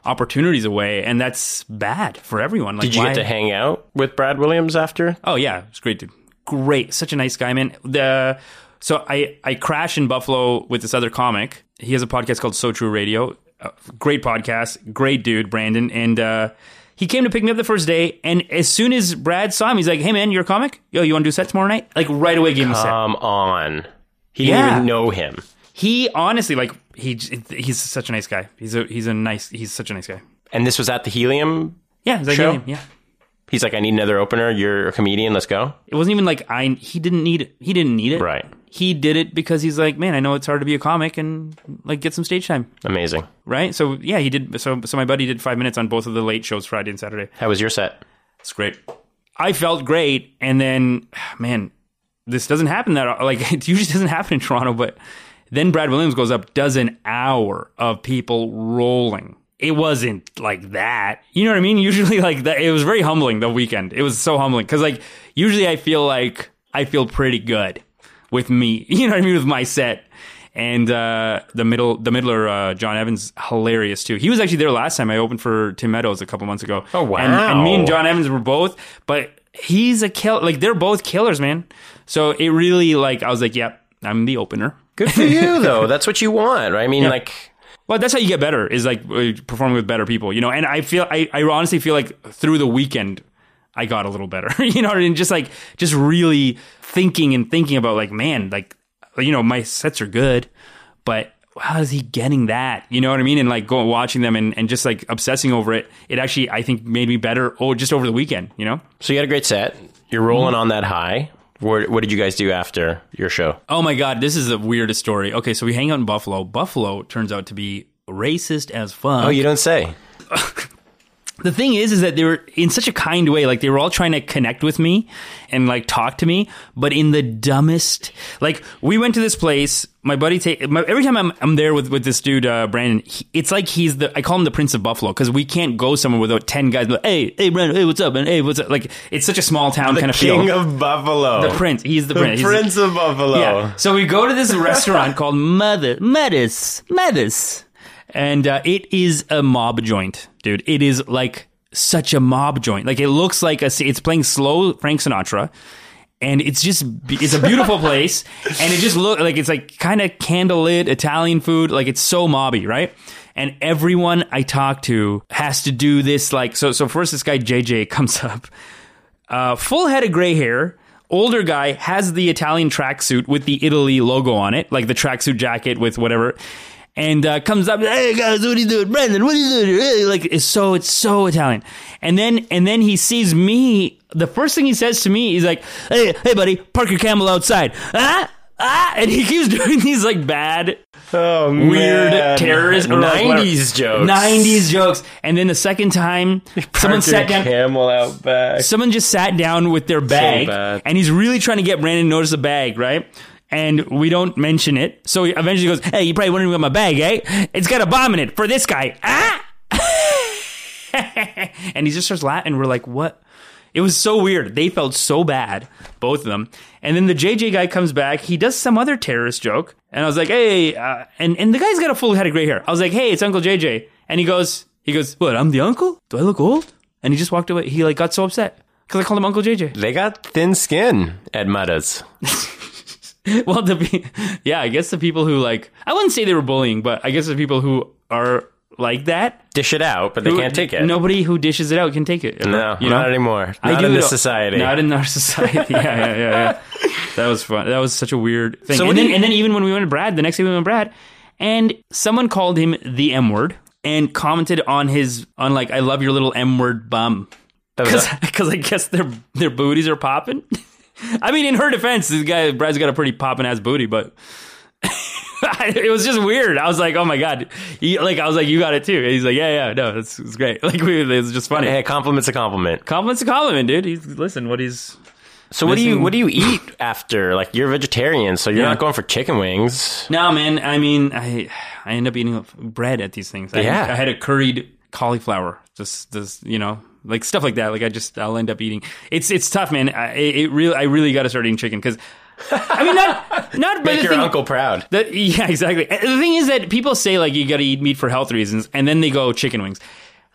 opportunities away, and that's bad for everyone. Like, Did you why- get to hang out with Brad Williams after? Oh yeah, it's great dude. Great, such a nice guy, man. The so I I crash in Buffalo with this other comic. He has a podcast called So True Radio. Uh, great podcast, great dude, Brandon, and uh, he came to pick me up the first day. And as soon as Brad saw him, he's like, "Hey man, you're a comic? Yo, you want to do a set tomorrow night?" Like right away, gave him a set. Come on. He didn't Yeah. even know him. He honestly like he he's such a nice guy. He's a he's a nice he's such a nice guy. And this was at the Helium. Yeah, like, Show? yeah, yeah. He's like, I need another opener. You're a comedian. Let's go. It wasn't even like I he didn't need. He didn't need it. Right. He did it because he's like, man, I know it's hard to be a comic and like get some stage time, Amazing. right? So yeah, he did. So so my buddy did five minutes on both of the late shows, Friday and Saturday. How was your set? It's great. I felt great, and then ah, man, this doesn't happen that like it usually doesn't happen in Toronto, but then Brad Williams goes up, does an hour of people rolling. It wasn't like that. You know what I mean? Usually like that. It was very humbling the weekend. It was so humbling because like usually I feel like I feel pretty good with me. You know what I mean with my set. And uh, the middle, the middler, uh, John Evans, hilarious too. He was actually there last time I opened for Tim Meadows a couple months ago. Oh, wow. And, and me and John Evans were both, but he's a kill. Like they're both killers, man. So it really like I was like, yep, I'm the opener. Good for you, though. That's what you want, right? I mean, like, Well, that's how you get better is like uh, performing with better people, you know. And I feel I, I honestly feel like through the weekend, I got a little better. you know, what I mean? just like just really thinking and thinking about like, man, like you know, my sets are good, but how is he getting that? You know what I mean? And like going watching them and, and just like obsessing over it, it actually I think made me better. Oh, just over the weekend, you know? So you had a great set. You're rolling on that high. What, what did you guys do after your show? Oh my god, this is the weirdest story. Okay, so we hang out in Buffalo. Buffalo turns out to be racist as fuck. Oh, you don't say. the thing is is that they were in such a kind way like they were all trying to connect with me and like talk to me but in the dumbest like we went to this place my buddy take my, every time I'm, I'm there with, with this dude uh, brandon he, it's like he's the i call him the prince of buffalo because we can't go somewhere without 10 guys like, hey hey brandon hey what's up man hey what's up like it's such a small town kind of feeling. King feel of Buffalo. the prince he's the, The prince He's Prince of Buffalo. yeah. So we go to this restaurant called Mother Metis Metis, and uh, it is a mob joint, dude. It is like such a mob joint. Like it looks like a. It's playing slow Frank Sinatra. And it's just, it's a beautiful place. And it just look like it's like kind of candlelit Italian food. Like it's so mobby, right? And everyone I talk to has to do this. Like, so, so first this guy JJ comes up uh, full head of gray hair. Older guy has the Italian tracksuit with the Italy logo on it, like the tracksuit jacket with whatever, and uh, comes up. Hey guys, what are you doing, Brendan? What are you doing? Hey, Like it's so it's so Italian. And then and then he sees me. The first thing he says to me, he's like, "Hey, hey, buddy, park your camel outside." Ah, ah, and he keeps doing these like bad Oh, weird man. terrorist or like 90s jokes. 90s jokes. And then the second time, someone Park sat your down. camel out back. Someone just sat down with their bag, bad. and he's really trying to get Brandon to notice the bag, right? And we don't mention it. So he eventually goes, Hey, you probably wondering about my bag, eh? It's got a bomb in it for this guy. Ah! and he just starts laughing. We're like, What? It was so weird. They felt so bad, both of them. And then the JJ guy comes back. He does some other terrorist joke. And I was like, Hey, uh, and, and the guy's got a full head of gray hair. I was like, Hey, it's Uncle JJ. And he goes, He goes, What? I'm the uncle? Do I look old? And he just walked away. He like got so upset because I called him Uncle JJ. They got thin skin at Mudda's. Well, the pe- yeah, I guess the people who like I wouldn't say they were bullying, but I guess the people who are like that Dish it out, but they who- can't take it. Nobody who dishes it out can take it. No, you know? not anymore. I Not do in this society. Not in our society. yeah, yeah, yeah, yeah. That was fun. That was such a weird thing. So and then you- and then even when we went to Brad, the next day we went to Brad, and someone called him the M word and commented on his on like I love your little M word bum. A- Because I guess their their booties are popping. I mean, in her defense, this guy Brad's got a pretty popping ass booty, but it was just weird. I was like, oh my god, He- like I was like, you got it too. And he's like, yeah, yeah, no, it's, it's great. Like we, it was just funny. hey, compliment's a compliment. Compliment's a compliment, dude. He's listen, what he's So what do you what do you eat after? Like you're a vegetarian, so you're Yeah. not going for chicken wings. no man. I mean, I I end up eating bread at these things. I, Yeah. I had a curried cauliflower, just this, you know. Like stuff like that, like I just I'll end up eating. It's it's tough, man. I, it really I really got to start eating chicken because, I mean not not Make your thing- uncle proud. That, yeah, exactly. The thing is that people say like you got to eat meat for health reasons, and then they go chicken wings.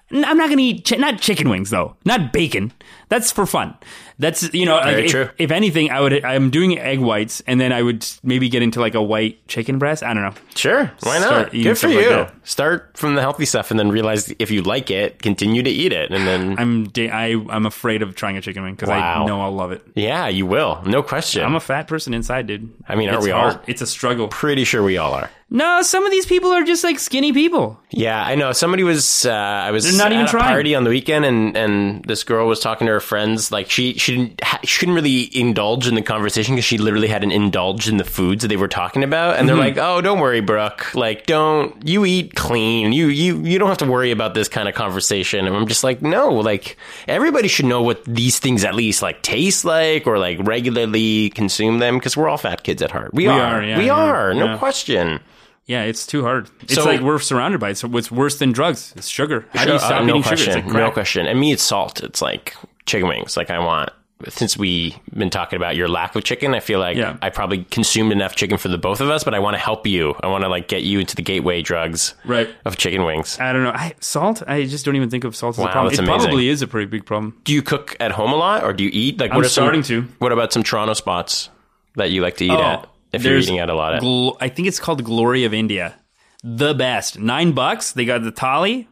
I'm not going to eat chi- not chicken wings though, not bacon. That's for fun. That's you know, like, if, if anything, I would. I'm doing egg whites, and then I would maybe get into like a white chicken breast. I don't know. Sure, why not? Good for stuff like you. Start from the healthy stuff, and then realize if you like it, continue to eat it, and then I'm da- I I'm afraid of trying a chicken wing because Wow. I know I'll love it. yeah, you will, no question. I'm a fat person inside, dude. I mean, it's we all? It's a struggle. Pretty sure we all are. No, some of these people are just like skinny people. Yeah, I know. Somebody was. Uh, I was They're not even at a trying. party on the weekend, and and this girl was talking to her friends. Like she she didn't ha- she couldn't really indulge in the conversation because she literally hadn't indulged in the foods that they were talking about. And they're Mm-hmm. like, "Oh, don't worry, Brooke. Like, don't you eat clean? You you you don't have to worry about this kind of conversation." And I'm just like, no, like everybody should know what these things at least like taste like or like regularly consume them because we're all fat kids at heart. We, are. are, yeah, we yeah, are. No yeah. question. Yeah, it's too hard. It's So- like we're surrounded by it. So what's worse than drugs? It's sugar. How do you stop uh, no eating question. sugar? It's like no question. And me, it's salt. It's like chicken wings. Like I want. Since we've been talking about your lack of chicken, I feel like Yeah. I probably consumed enough chicken for the both of us. But I want to help you. I want to like get you into the gateway drugs Right. of chicken wings. I don't know. I, salt. I just don't even think of salt as Wow, a problem. it amazing. probably is a pretty big problem. Do you cook at home a lot, or do you eat? Like, I'm what are some- starting to. What about some Toronto spots that you like to eat Oh, at? If you're eating out a lot at. Gl- I think it's called Glory of India. The best. Nine bucks. They got the thali,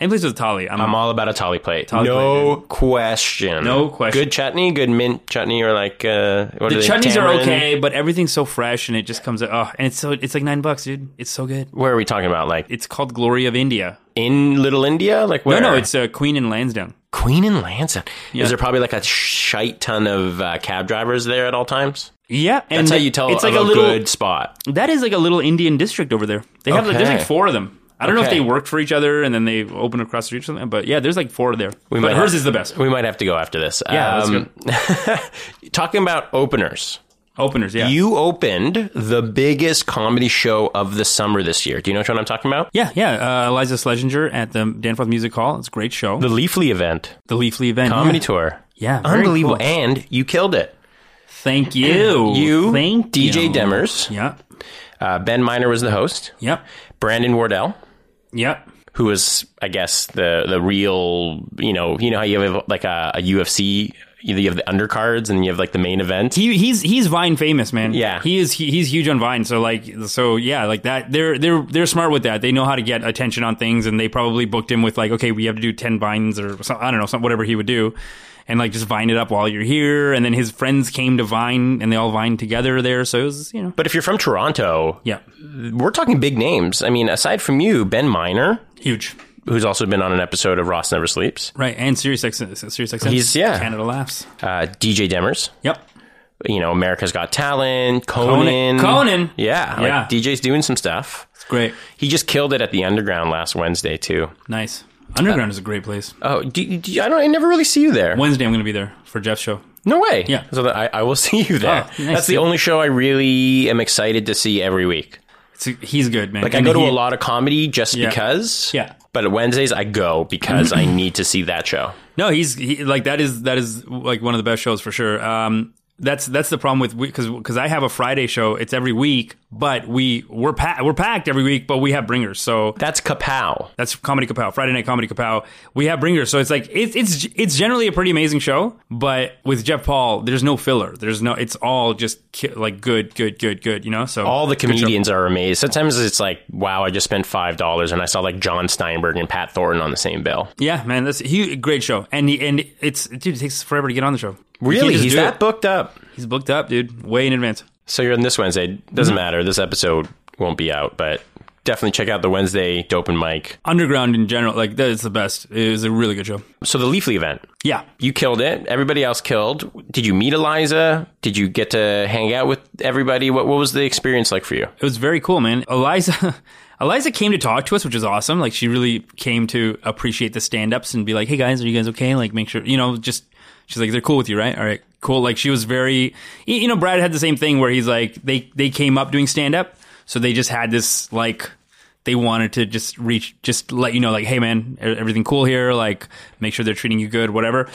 Any place with Thali, I'm, I'm all about a thali plate. Thali no question. No question. Good chutney, good mint chutney, or like uh, what the are they, chutneys are okay, but everything's so fresh and it just comes out. Oh, and it's so it's like nine bucks, dude. It's so good. Where are we talking about? Like It's called Glory of India. in Little India? Like where? No, no, it's uh, Queen and Lansdowne. Queen and Lansdowne. Yeah. Is there probably like a shite ton of uh, cab drivers there at all times? Yeah, and That's how you tell it's like a, a little. good spot. That is like a little Indian district over there. They have like, there's like four of them. I don't know if they worked for each other and then they opened across the street or something, but yeah, there's like four there. might but hers have- is the best. We might have to go after this. Yeah, Um, talking about openers. Openers, yeah. You opened the biggest comedy show of the summer this year. Do you know what I'm talking about? yeah, yeah. Uh, Iliza Shlesinger at the Danforth Music Hall. It's a great show. The Leafly event, The Leafly event. comedy yeah. tour. Yeah, Unbelievable. cool. And you killed it. Thank you. You, Thank DJ you. Demers. Yeah. Uh, ben Miner was the host. Yep. Brandon Wardell, Yep. who was, I guess, the the real, you know, you know how you have like a, a UFC, you have the undercards and you have like the main event. He he's he's Vine famous, man. Yeah. he is. He, he's huge on Vine. So like, so yeah, like that. They're they're they're smart with that. They know how to get attention on things, and they probably booked him with like, okay, we have to do ten vines or some, I don't know, some, whatever he would do, and like just vine it up while you're here. And then his friends came to Vine, and they all vined together there. So it was, you know, but if you're from Toronto, yeah, we're talking big names. I mean, aside from you, Ben Miner, huge. who's also been on an episode of Ross Never Sleeps, Right, and Sirius X, Sirius X, He's- yeah. Canada laughs. uh, DJ Demers, Yep. you know, America's Got Talent, Conan. Conan. Yeah, Yeah. like DJ's doing some stuff. It's great. He just killed it at the Underground last Wednesday too. Nice. Underground is a great place. Oh, do, do, I don't. I never really see you there. Wednesday, I'm going to be there for Jeff's show. No way. Yeah. So that I, I will see you there. Oh, nice. That's the only show I really am excited to see every week. It's, he's good, man. Like I And go to he- a lot of comedy just Yeah. because. Yeah. But Wednesdays I go because I need to see that show. No, he's he, like that is that is like one of the best shows for sure. Um, that's that's the problem with because because I have a Friday show. It's every week, but we we're pa- we're packed every week, but we have bringers. So That's Kapow. that's comedy kapow Friday night comedy kapow. We have bringers, so it's like it's it's it's generally a pretty amazing show. But with Jeff Paul, there's no filler. There's no. It's all just ki- like good, good, good, good. You know. So All the comedians are amazed. Sometimes it's like, wow, I just spent five dollars and I saw like John Steinberg and Pat Thornton on the same bill. Yeah, man, that's he great show, and he, and it's dude, it takes forever to get on the show. Really, he's that it. booked up. He's booked up, dude, way in advance. So you're on this Wednesday. Doesn't mm-hmm. matter. This episode won't be out, but definitely check out the Wednesday dope and Mike. Underground in general, like that's the best. It was a really good show. So the Leafly event. Yeah, You killed it. Everybody else killed. Did you meet Iliza? Did you get to hang out with everybody? What, what was the experience like for you? it was very cool, man. Iliza, Iliza came to talk to us, which was awesome. Like she really came to appreciate the stand-ups and be like, "Hey guys, are you guys okay?" Like make sure you know, just she's like, "They're cool with you, right? All right, cool." Like she was very, you know, Brad had the same thing where he's like, they they came up doing stand-up, so they just had this like. They wanted to just reach, just let you know, like, hey man, everything cool here. Like, make sure they're treating you good, whatever.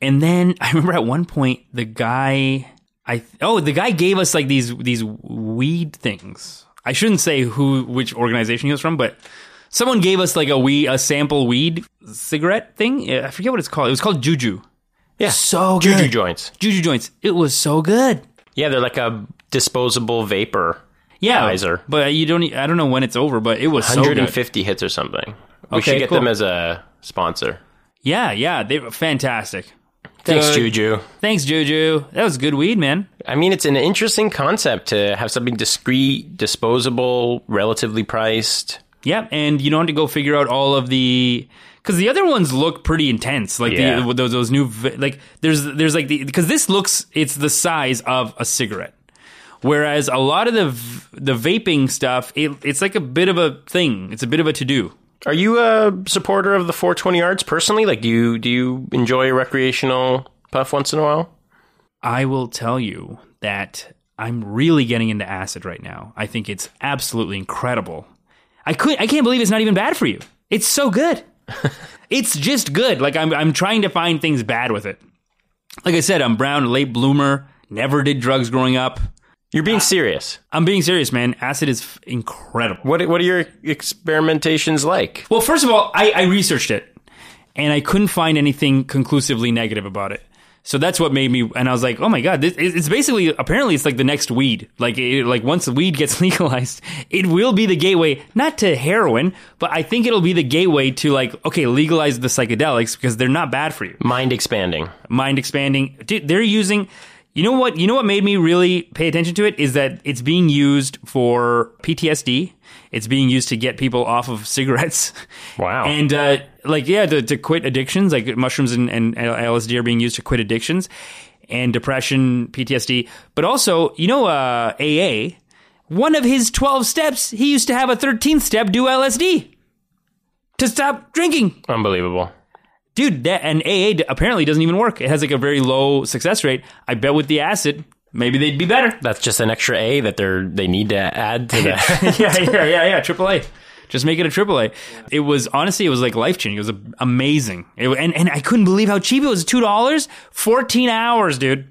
And then I remember at one point the guy I oh the guy gave us like these these weed things. I shouldn't say who which organization he was from, but someone gave us like a weed a sample weed cigarette thing. I forget what it's called. It was called Juju. Yeah. So good. Juju joints. Juju joints. It was so good. Yeah, they're like a disposable vapor. Yeah, but you don't. I don't know when it's over, but it was so good. 150 hits or something. We Okay, should get cool. them as a sponsor. Yeah, yeah, they were fantastic. Thanks, Good. Juju. Thanks, Juju. That was good weed, man. I mean, it's an interesting concept to have something discreet, disposable, relatively priced. Yeah, and you don't have to go figure out all of the because the other ones look pretty intense, like Yeah. the those, those new like there's there's like the because this looks it's the size of a cigarette, whereas a lot of the the vaping stuff it, it's like a bit of a thing, it's a bit of a to do. Are you a supporter of the 420 arts personally? Like, do you do you enjoy a recreational puff once in a while? I will tell you that I'm really getting into acid right now. I think it's absolutely incredible. I could I can't believe it's not even bad for you. It's so good. it's just good. Like I'm I'm trying to find things bad with it. Like I said, I'm brown, late bloomer, never did drugs growing up. You're being serious. I'm being serious, man. Acid is f- incredible. What what are your experimentations like? Well, first of all, I, I researched it and I couldn't find anything conclusively negative about it. So that's what made me, and I was like, "Oh my god!" This, it's basically, apparently, it's like the next weed. Like, it, like once the weed gets legalized, it will be the gateway, not to heroin, but I think it'll be the gateway to like, okay, legalize the psychedelics because they're not bad for you. Mind expanding. Mind expanding. Dude, they're using. You know what? You know what made me really pay attention to it is that it's being used for PTSD. It's being used to get people off of cigarettes. Wow. And uh, like yeah, to, to quit addictions. Like mushrooms and, and LSD are being used to quit addictions and depression, PTSD. But also, you know, uh, AA. One of his twelve steps, he used to have a thirteenth step do LSD to stop drinking Unbelievable. dude, that and AA apparently doesn't even work. It has like a very low success rate. I bet with the acid, maybe they'd be better. That's just an extra A that they're they need to add to that. yeah, yeah, yeah, yeah. Triple A. Just make it a triple A. It was honestly, it was like life changing. It was a- amazing, It- and and I couldn't believe how cheap it was. Two dollars, fourteen hours, dude.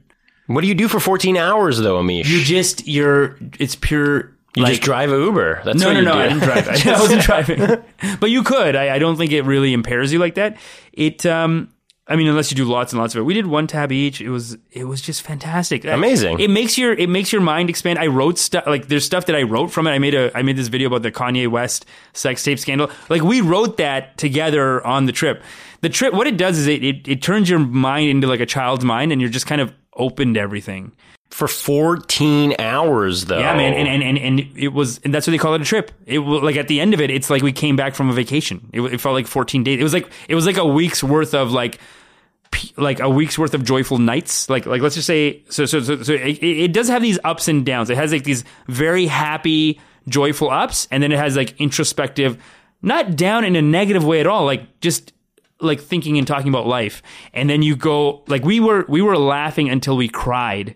what do you do for 14 hours though, Amish? You just you're it's pure. You like, just drive a Uber. That's No, no, you no. do. I didn't drive. I, I wasn't driving, but you could. I, I don't think it really impairs you like that. It, um, I mean, unless you do lots and lots of it. We did one tab each. It was, it was just fantastic. Amazing. It makes your, it makes your mind expand. I wrote stuff like there's stuff that I wrote from it. I made a, I made this video about the Kanye West sex tape scandal. Like we wrote that together on the trip. The trip, what it does is it, it, it turns your mind into like a child's mind, and you're just kind of open to everything. For 14 hours though. Yeah, man, and, and and and it was, and that's what they call it a trip. It was like at the end of it, it's like we came back from a vacation. It, it felt like 14 days. It was like it was like a week's worth of like, like a week's worth of joyful nights. Like like let's just say, so so so, so it, it does have these ups and downs. It has like these very happy, joyful ups, and then it has like introspective, not down in a negative way at all. Like just like thinking and talking about life, and then you go like we were we were laughing until we cried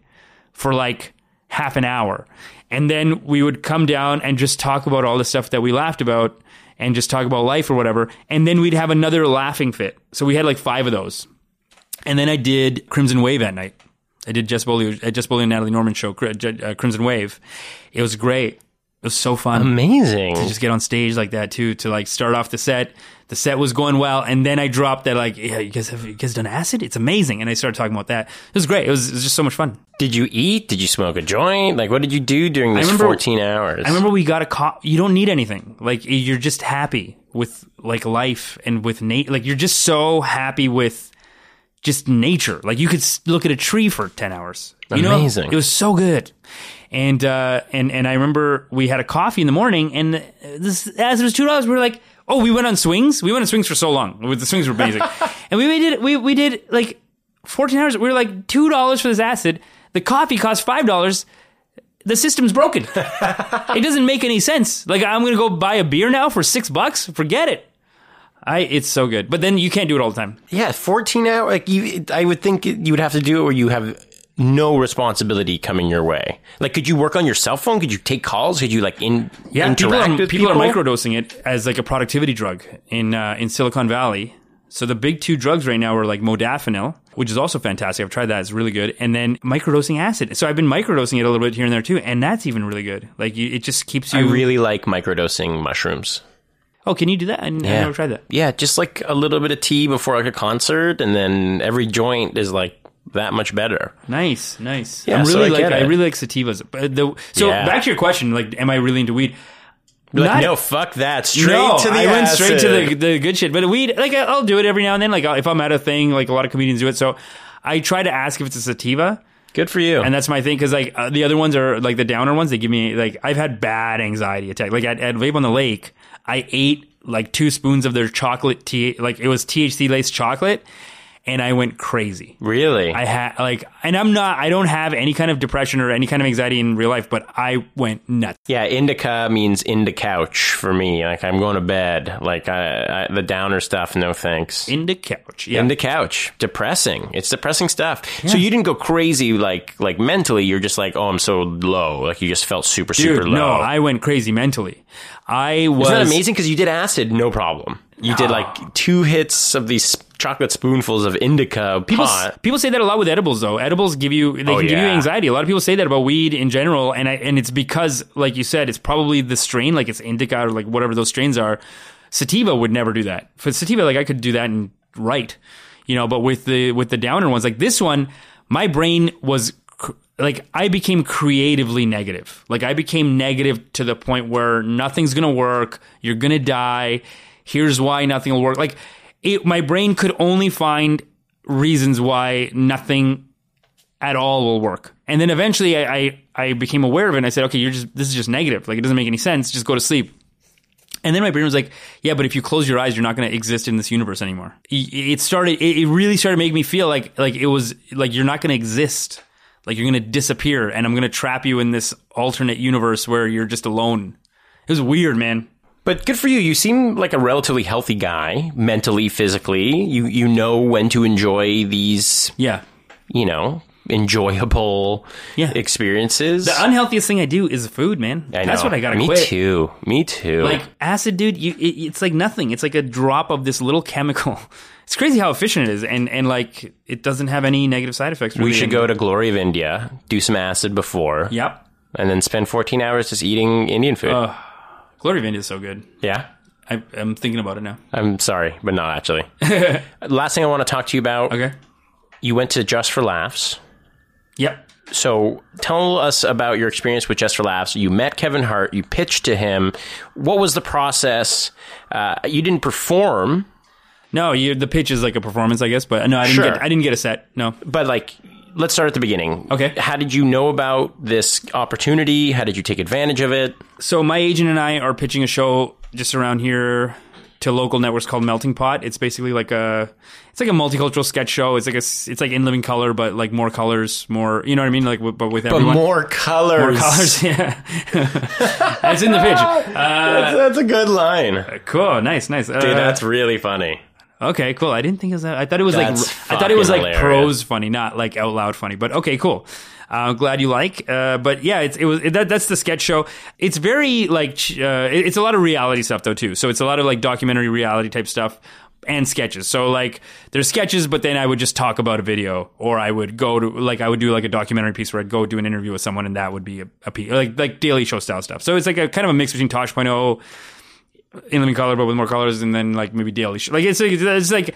for like half an hour. And then we would come down and just talk about all the stuff that we laughed about and just talk about life or whatever. And then we'd have another laughing fit. So we had like five of those. And then I did Crimson Wave at night. I did Jess Beaulieu, uh, Jess Beaulieu and Natalie Norman show, uh, Crimson Wave. It was great. It was so fun Amazing. to just get on stage like that too to like start off the set the set was going well and then i dropped that like yeah you guys have you guys done acid it's amazing and i started talking about that it was great it was, it was just so much fun Did you eat? Did you smoke a joint? Like, what did you do during these remember- 14 hours? i remember we got a co- you don't need anything like you're just happy with like life and with Nate. like you're just so happy with just nature. Like you could look at a tree for 10 hours. You know? Amazing. it was so good. And uh and and i remember we had a coffee in the morning and this as it was two dollars we were like oh we went on swings? We went on swings for so long. The swings were amazing and we did we we did like 14 hours. We were like two dollars for this acid. The coffee cost five dollars. The system's broken. It doesn't make any sense. Like i'm gonna go buy a beer now for six bucks? Forget it I, it's so good, but then you can't do it all the time. yeah, 14 hours. Like, you, I would think you would have to do it where you have no responsibility coming your way. Like, could you work on your cell phone? Could you take calls? Could you, like, in, Yeah, interact people are, with people people? are microdosing it as like a productivity drug in uh, in Silicon Valley. So the big two drugs right now are like modafinil, which is also fantastic. I've tried that; it's really good. And then microdosing acid. So I've been microdosing it a little bit here and there too, and that's even really good. Like you, it just keeps you. I really like microdosing mushrooms. Oh, can you do that? I, I never tried that. Yeah, just like a little bit of tea before like a concert, and then every joint is like that much better. Nice, nice. Yeah, I'm so really I like I really like sativas. But the, so Yeah. back to your question, like, am I really into weed? You're like, Not- no, fuck that. Straight no, to the I went straight to the the good shit. But weed, like I'll do it every now and then. Like if I'm at a thing, like a lot of comedians do it. So I try to ask if it's a sativa, Good for you. and that's my thing because like uh, the other ones are like the downer ones. They give me like I've had bad anxiety attack. Like at, at Vape on the Lake, I ate like two spoons of their chocolate tea. Like it was THC laced chocolate, and I went crazy. really? I had like, and I'm not. I don't have any kind of depression or any kind of anxiety in real life, but I went nuts. yeah, indica means into couch for me. Like I'm going to bed. Like I, I, the downer stuff, no thanks. In the couch, yeah. Into couch, depressing. It's depressing stuff. So you didn't go crazy like like mentally. You're just like, oh, I'm so low. Like you just felt super super low. no, I went crazy mentally. I was Isn't that amazing? Because you did acid, no problem. You did like two hits of these chocolate spoonfuls of indica People, pot. people say that a lot with edibles, though. Edibles give you they Oh, can give you anxiety. A lot of people say that about weed in general, and I, and it's because, like you said, it's probably the strain, like it's indica or like whatever those strains are. Sativa would never do that. For sativa, like I could do that and write. you know. But with the with the downer ones, like this one, my brain was like I became creatively negative. Like I became negative to the point where nothing's gonna work. You're gonna die. Here's why nothing will work. Like it, my brain could only find reasons why nothing at all will work. And then eventually I, I, I became aware of it and I said, okay, you're just, this is just negative. Like it doesn't make any sense. Just go to sleep. And then my brain was like, yeah, but if you close your eyes, you're not going to exist in this universe anymore. It started, it really started making me feel like, like it was like you're not going to exist. Like you're going to disappear and I'm going to trap you in this alternate universe where you're just alone. It was weird, man. But good for you. You seem like a relatively healthy guy, mentally, physically. You you know when to enjoy these, Yeah. you know, enjoyable Yeah. experiences. The unhealthiest thing I do is food, man. That's what I got to Me quit. Me too. Me too. Like acid, dude, you, it, it's like nothing. It's like a drop of this little chemical. It's crazy how efficient it is, and and like it doesn't have any negative side effects. we should go to Glory of India, do some acid before, Yep. and then spend 14 hours just eating Indian food. Glory of India is so good. yeah. I, I'm thinking about it now. I'm sorry, but not actually. Last thing I want to talk to you about. Okay. You went to Just for Laughs. Yep. So tell us about your experience with Just for Laughs. You met Kevin Hart. You pitched to him. What was the process? Uh, you didn't perform, No, you, the pitch is like a performance, I guess. But no, I didn't Sure. get. I didn't get a set. No. but like, let's start at the beginning. Okay. How did you know about this opportunity? How did you take advantage of it? So my agent and I are pitching a show just around here to local networks called Melting Pot. It's basically like a it's like a multicultural sketch show. It's like a s- it's like in living color, but like more colors, more you know what I mean, like w- but with But everyone. more colors. More colors, yeah. That's in the pitch. Uh, That's, that's a good line. cool, nice, nice. Uh, Dude, that's really funny. Okay, cool. I didn't think it was that. I thought it was That's like I thought it was like hilarious. prose funny, not like out loud funny. But okay, cool. Uh, glad you like. Uh, but yeah, it's it was it, that that's the sketch show. It's very like uh, it- it's a lot of reality stuff though too. So it's a lot of like documentary reality type stuff and sketches. So like there's sketches, but then I would just talk about a video, or I would go to like I would do like a documentary piece where I'd go do an interview with someone, and that would be a, a piece like like Daily Show style stuff. So it's like a kind of a mix between Tosh.0 in living color, but with more colors, and then like maybe daily. Like it's like, it's like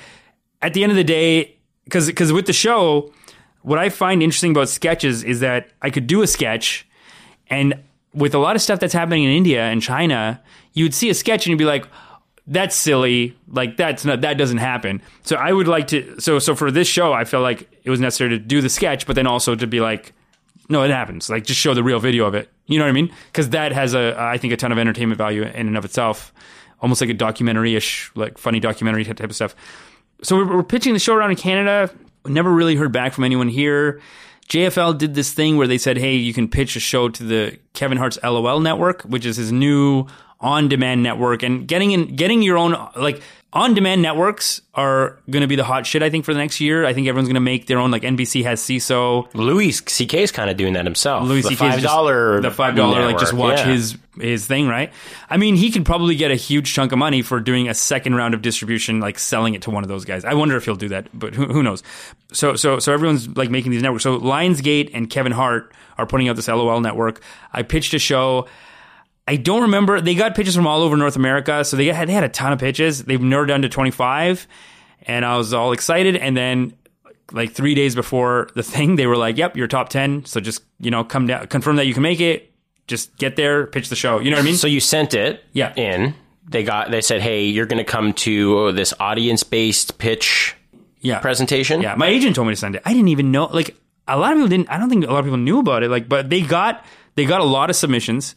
at the end of the day, because because with the show, what I find interesting about sketches is that I could do a sketch, and with a lot of stuff that's happening in India and China, you would see a sketch and you'd be like. That's silly. Like that's not that doesn't happen. So I would like to. So so for this show, I felt like it was necessary to do the sketch, but then also to be like, no, it happens. Like just show the real video of it. You know what I mean? Because that has a, I think, a ton of entertainment value in and of itself. Almost like a documentary-ish, like funny documentary type of stuff. So we're, we're pitching the show around in Canada. Never really heard back from anyone here. JFL did this thing where they said, "Hey, you can pitch a show to the Kevin Hart's LOL network, which is his new on-demand network." And getting in, getting your own like on-demand networks are going to be the hot shit. I think for the next year. I think everyone's going to make their own. Like NBC has Seeso. Louis C.K. is kind of doing that himself. Louis CK CK 's five just- dollar, the five dollar, like just watch his his thing, right? I mean, he could probably get a huge chunk of money for doing a second round of distribution, like selling it to one of those guys. I wonder if he'll do that, but who, who knows? So, so, so everyone's like making these networks. So Lionsgate and Kevin Hart are putting out this LOL network. I pitched a show. I don't remember. They got pitches from all over North America, so they had they had a ton of pitches. They've narrowed down to twenty five, and I was all excited. And then, like three days before the thing, they were like, "Yep, you're top ten. So just you know, come down, confirm that you can make it. Just get there, pitch the show. You know what I mean? So you sent it Yeah. in. They got. They said, "Hey, you're going to come to uh, this audience-based pitch yeah, presentation." Yeah, my agent told me to send it. I didn't even know. Like a lot of people didn't. I don't think a lot of people knew about it. Like, but they got they got a lot of submissions.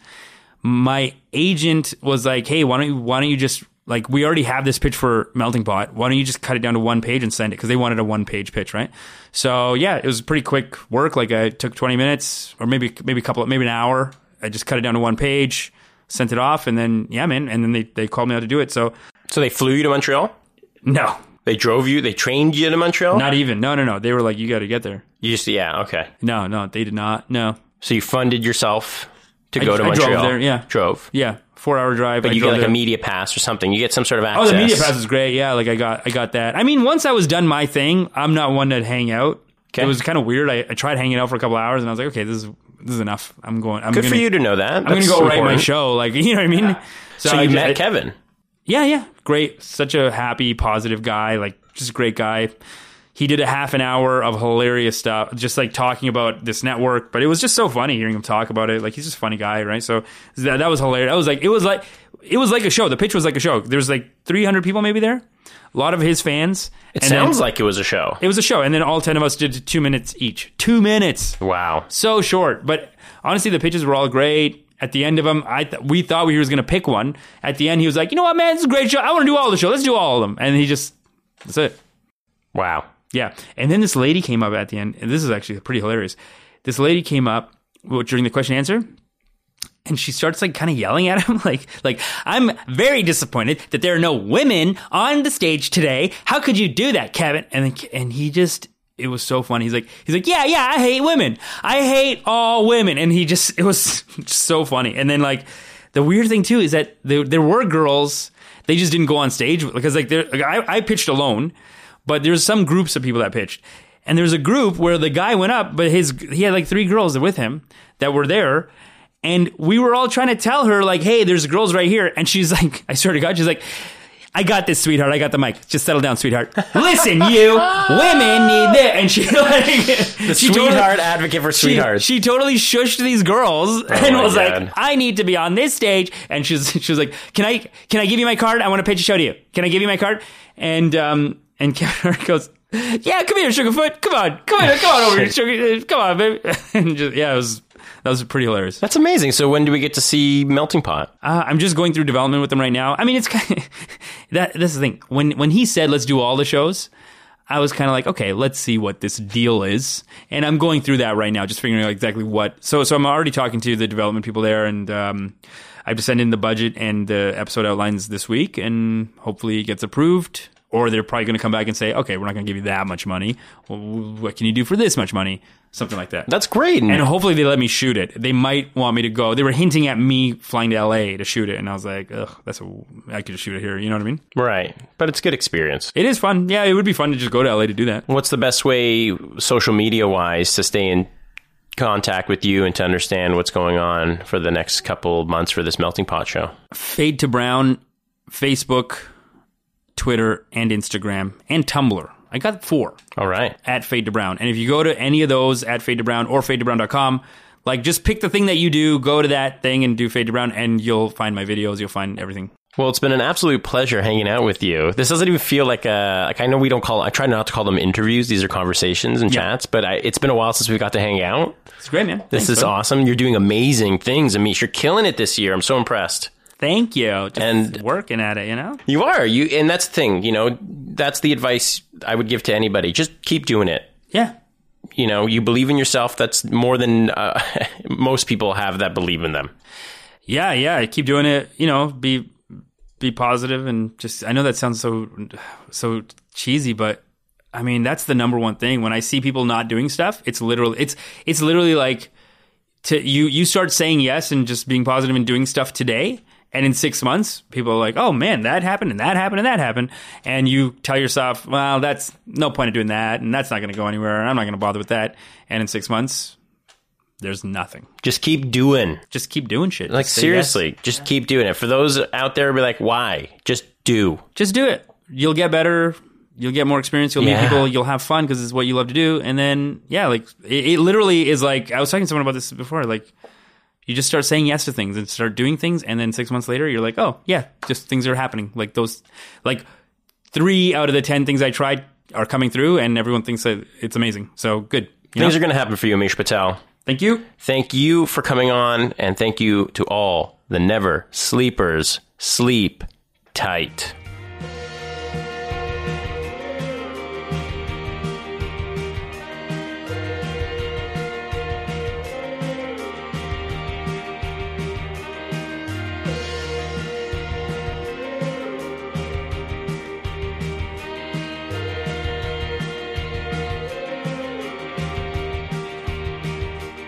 My agent was like, "Hey, why don't you why don't you just like we already have this pitch for Melting Pot? Why don't you just cut it down to one page and send it? Because they wanted a one page pitch, right? So yeah, it was pretty quick work. Like I took twenty minutes or maybe maybe a couple maybe an hour. I just cut it down to one page, sent it off, and then yeah, man. And then they they called me out to do it. So So they flew you to Montreal. no, They drove you. They trained you to Montreal. not even. No, no, no. They were like, you got to get there. you just yeah okay. No, no, they did not. No. So you funded yourself to go to I drove there, yeah. drove. Yeah, four hour drive. But I you get like a media pass or something. You get some sort of access. Oh, the media pass is great. Yeah, like I got, I got that. I mean, once I was done my thing, I'm not one to hang out. Okay. It was kind of weird. I, I tried hanging out for a couple hours, and I was like, okay, this is this is enough. I'm going. I'm Good gonna, for you to know that. I'm going to go write my show. Like, you know what I mean? So I you met I- Kevin. Yeah, yeah, great. Such a happy, positive guy. Like, just a great guy. He did a half an hour of hilarious stuff, just like talking about this network. But it was just so funny hearing him talk about it. Like, he's just a funny guy, right? So that, that was hilarious. I was like, it was like, it was like a show. The pitch was like a show. There's like 300 people maybe there. A lot of his fans. It And then- sounds like it was a show. it was a show, and then all ten of us did two minutes each. Two minutes, Wow. so short. But honestly, the pitches were all great. At the end of them, I th- we thought we was going to pick one. At the end, he was like, "You know what, man? This is a great show. I want to do all the show. Let's do all of them." And he just that's it. Wow. Yeah. And then this lady came up at the end, and this is actually pretty hilarious. This lady came up during the question and answer, and she starts like kind of yelling at him, like, like I'm very disappointed that there are no women on the stage today. How could you do that, Kevin? And then, and he just. It was so funny. He's like, he's like, yeah, yeah, I hate women. I hate all women. And he just, it was so funny. And then like, the weird thing too is that there, there were girls. They just didn't go on stage because like, like I, I pitched alone, but there's some groups of people that pitched. And there's a group where the guy went up, but his he had like three girls with him that were there. And we were all trying to tell her, like, hey, there's girls right here. And she's like, I swear to God, she's like, I got this, sweetheart. I got the mic. Just settle down, sweetheart. Listen, you women need this. And she like, The she totally- sweetheart advocate for sweethearts. she totally shushed these girls and was God. like, "I need to be on this stage." And she's she was like, "Can I can I give you my card? I want to pitch a show to you. Can I give you my card?" And um and Kevin Hart goes, "Yeah, come here, Sugarfoot. Come on, come on, come on over here, Sugar. Come on, baby." And just, yeah, it was that was pretty hilarious. That's amazing. So when do we get to see Melting Pot? Uh, I'm just going through development with them right now. I mean, it's kind of, that. That's the thing. When when he said let's do all the shows, I was kind of like, okay, let's see what this deal is, and I'm going through that right now, just figuring out exactly what. So so I'm already talking to the development people there, and um, I've just sent in the budget and the episode outlines this week, and hopefully it gets approved. Or they're probably going to come back and say, okay, we're not going to give you that much money. Well, what can you do for this much money? Something like that. That's great. And hopefully they let me shoot it. They might want me to go. They were hinting at me flying to LA to shoot it, and I was like, ugh, that's a, I could just shoot it here. You know what I mean? right. But it's good experience. It is fun. Yeah, it would be fun to just go to LA to do that. What's the best way, social media wise, to stay in contact with you and to understand what's going on for the next couple months for this Melting Pot show? Fade to Brown, Facebook, Twitter, and Instagram, and Tumblr. I got four All right. at Fade to Brown. And if you go to any of those at Fade to Brown or FadeToBrown.com, like just pick the thing that you do, go to that thing and do Fade to Brown, and you'll find my videos. You'll find everything. Well, it's been an absolute pleasure hanging out with you. This doesn't even feel like a like I know we don't call I try not to call them interviews. These are conversations and Yeah. chats, but I, it's been a while since we got to hang out. It's great, man. This Thanks, is bud. awesome. You're doing amazing things, Amish. You're killing it this year. I'm so impressed. Thank you. Just And- working at it, you know? You are. You and that's the thing, you know, that's the advice I would give to anybody. Just keep doing it. Yeah. You know, you believe in yourself. That's more than uh, most people have that believe in them. Yeah, yeah. Keep doing it. You know, be be positive and just. I know that sounds so so cheesy, but I mean that's the number one thing. When I see people not doing stuff, it's literally it's it's literally like to you you start saying yes and just being positive and doing stuff today. And in six months, people are like, "Oh man, that happened, and that happened, and that happened," and you tell yourself, "Well, that's no point of doing that, and that's not going to go anywhere. and I'm not going to bother with that." And in six months, there's nothing. Just keep doing. Just keep doing shit. Like Just say yes. seriously, just keep doing it. For those out there, be like, why? Just do. just do it. You'll get better. You'll get more experience. You'll Yeah. meet people. You'll have fun because it's what you love to do. And then, yeah, like it, it literally is like I was talking to someone about this before. Like you just start saying yes to things and start doing things, and then six months later, you're like, oh yeah, just things are happening. Like those, like three out of the ten things I tried are coming through, and everyone thinks that it's amazing. So good. Things know? are going to happen for you, Amish Patel. Thank you. Thank you for coming on, and thank you to all the never sleepers. Sleep tight.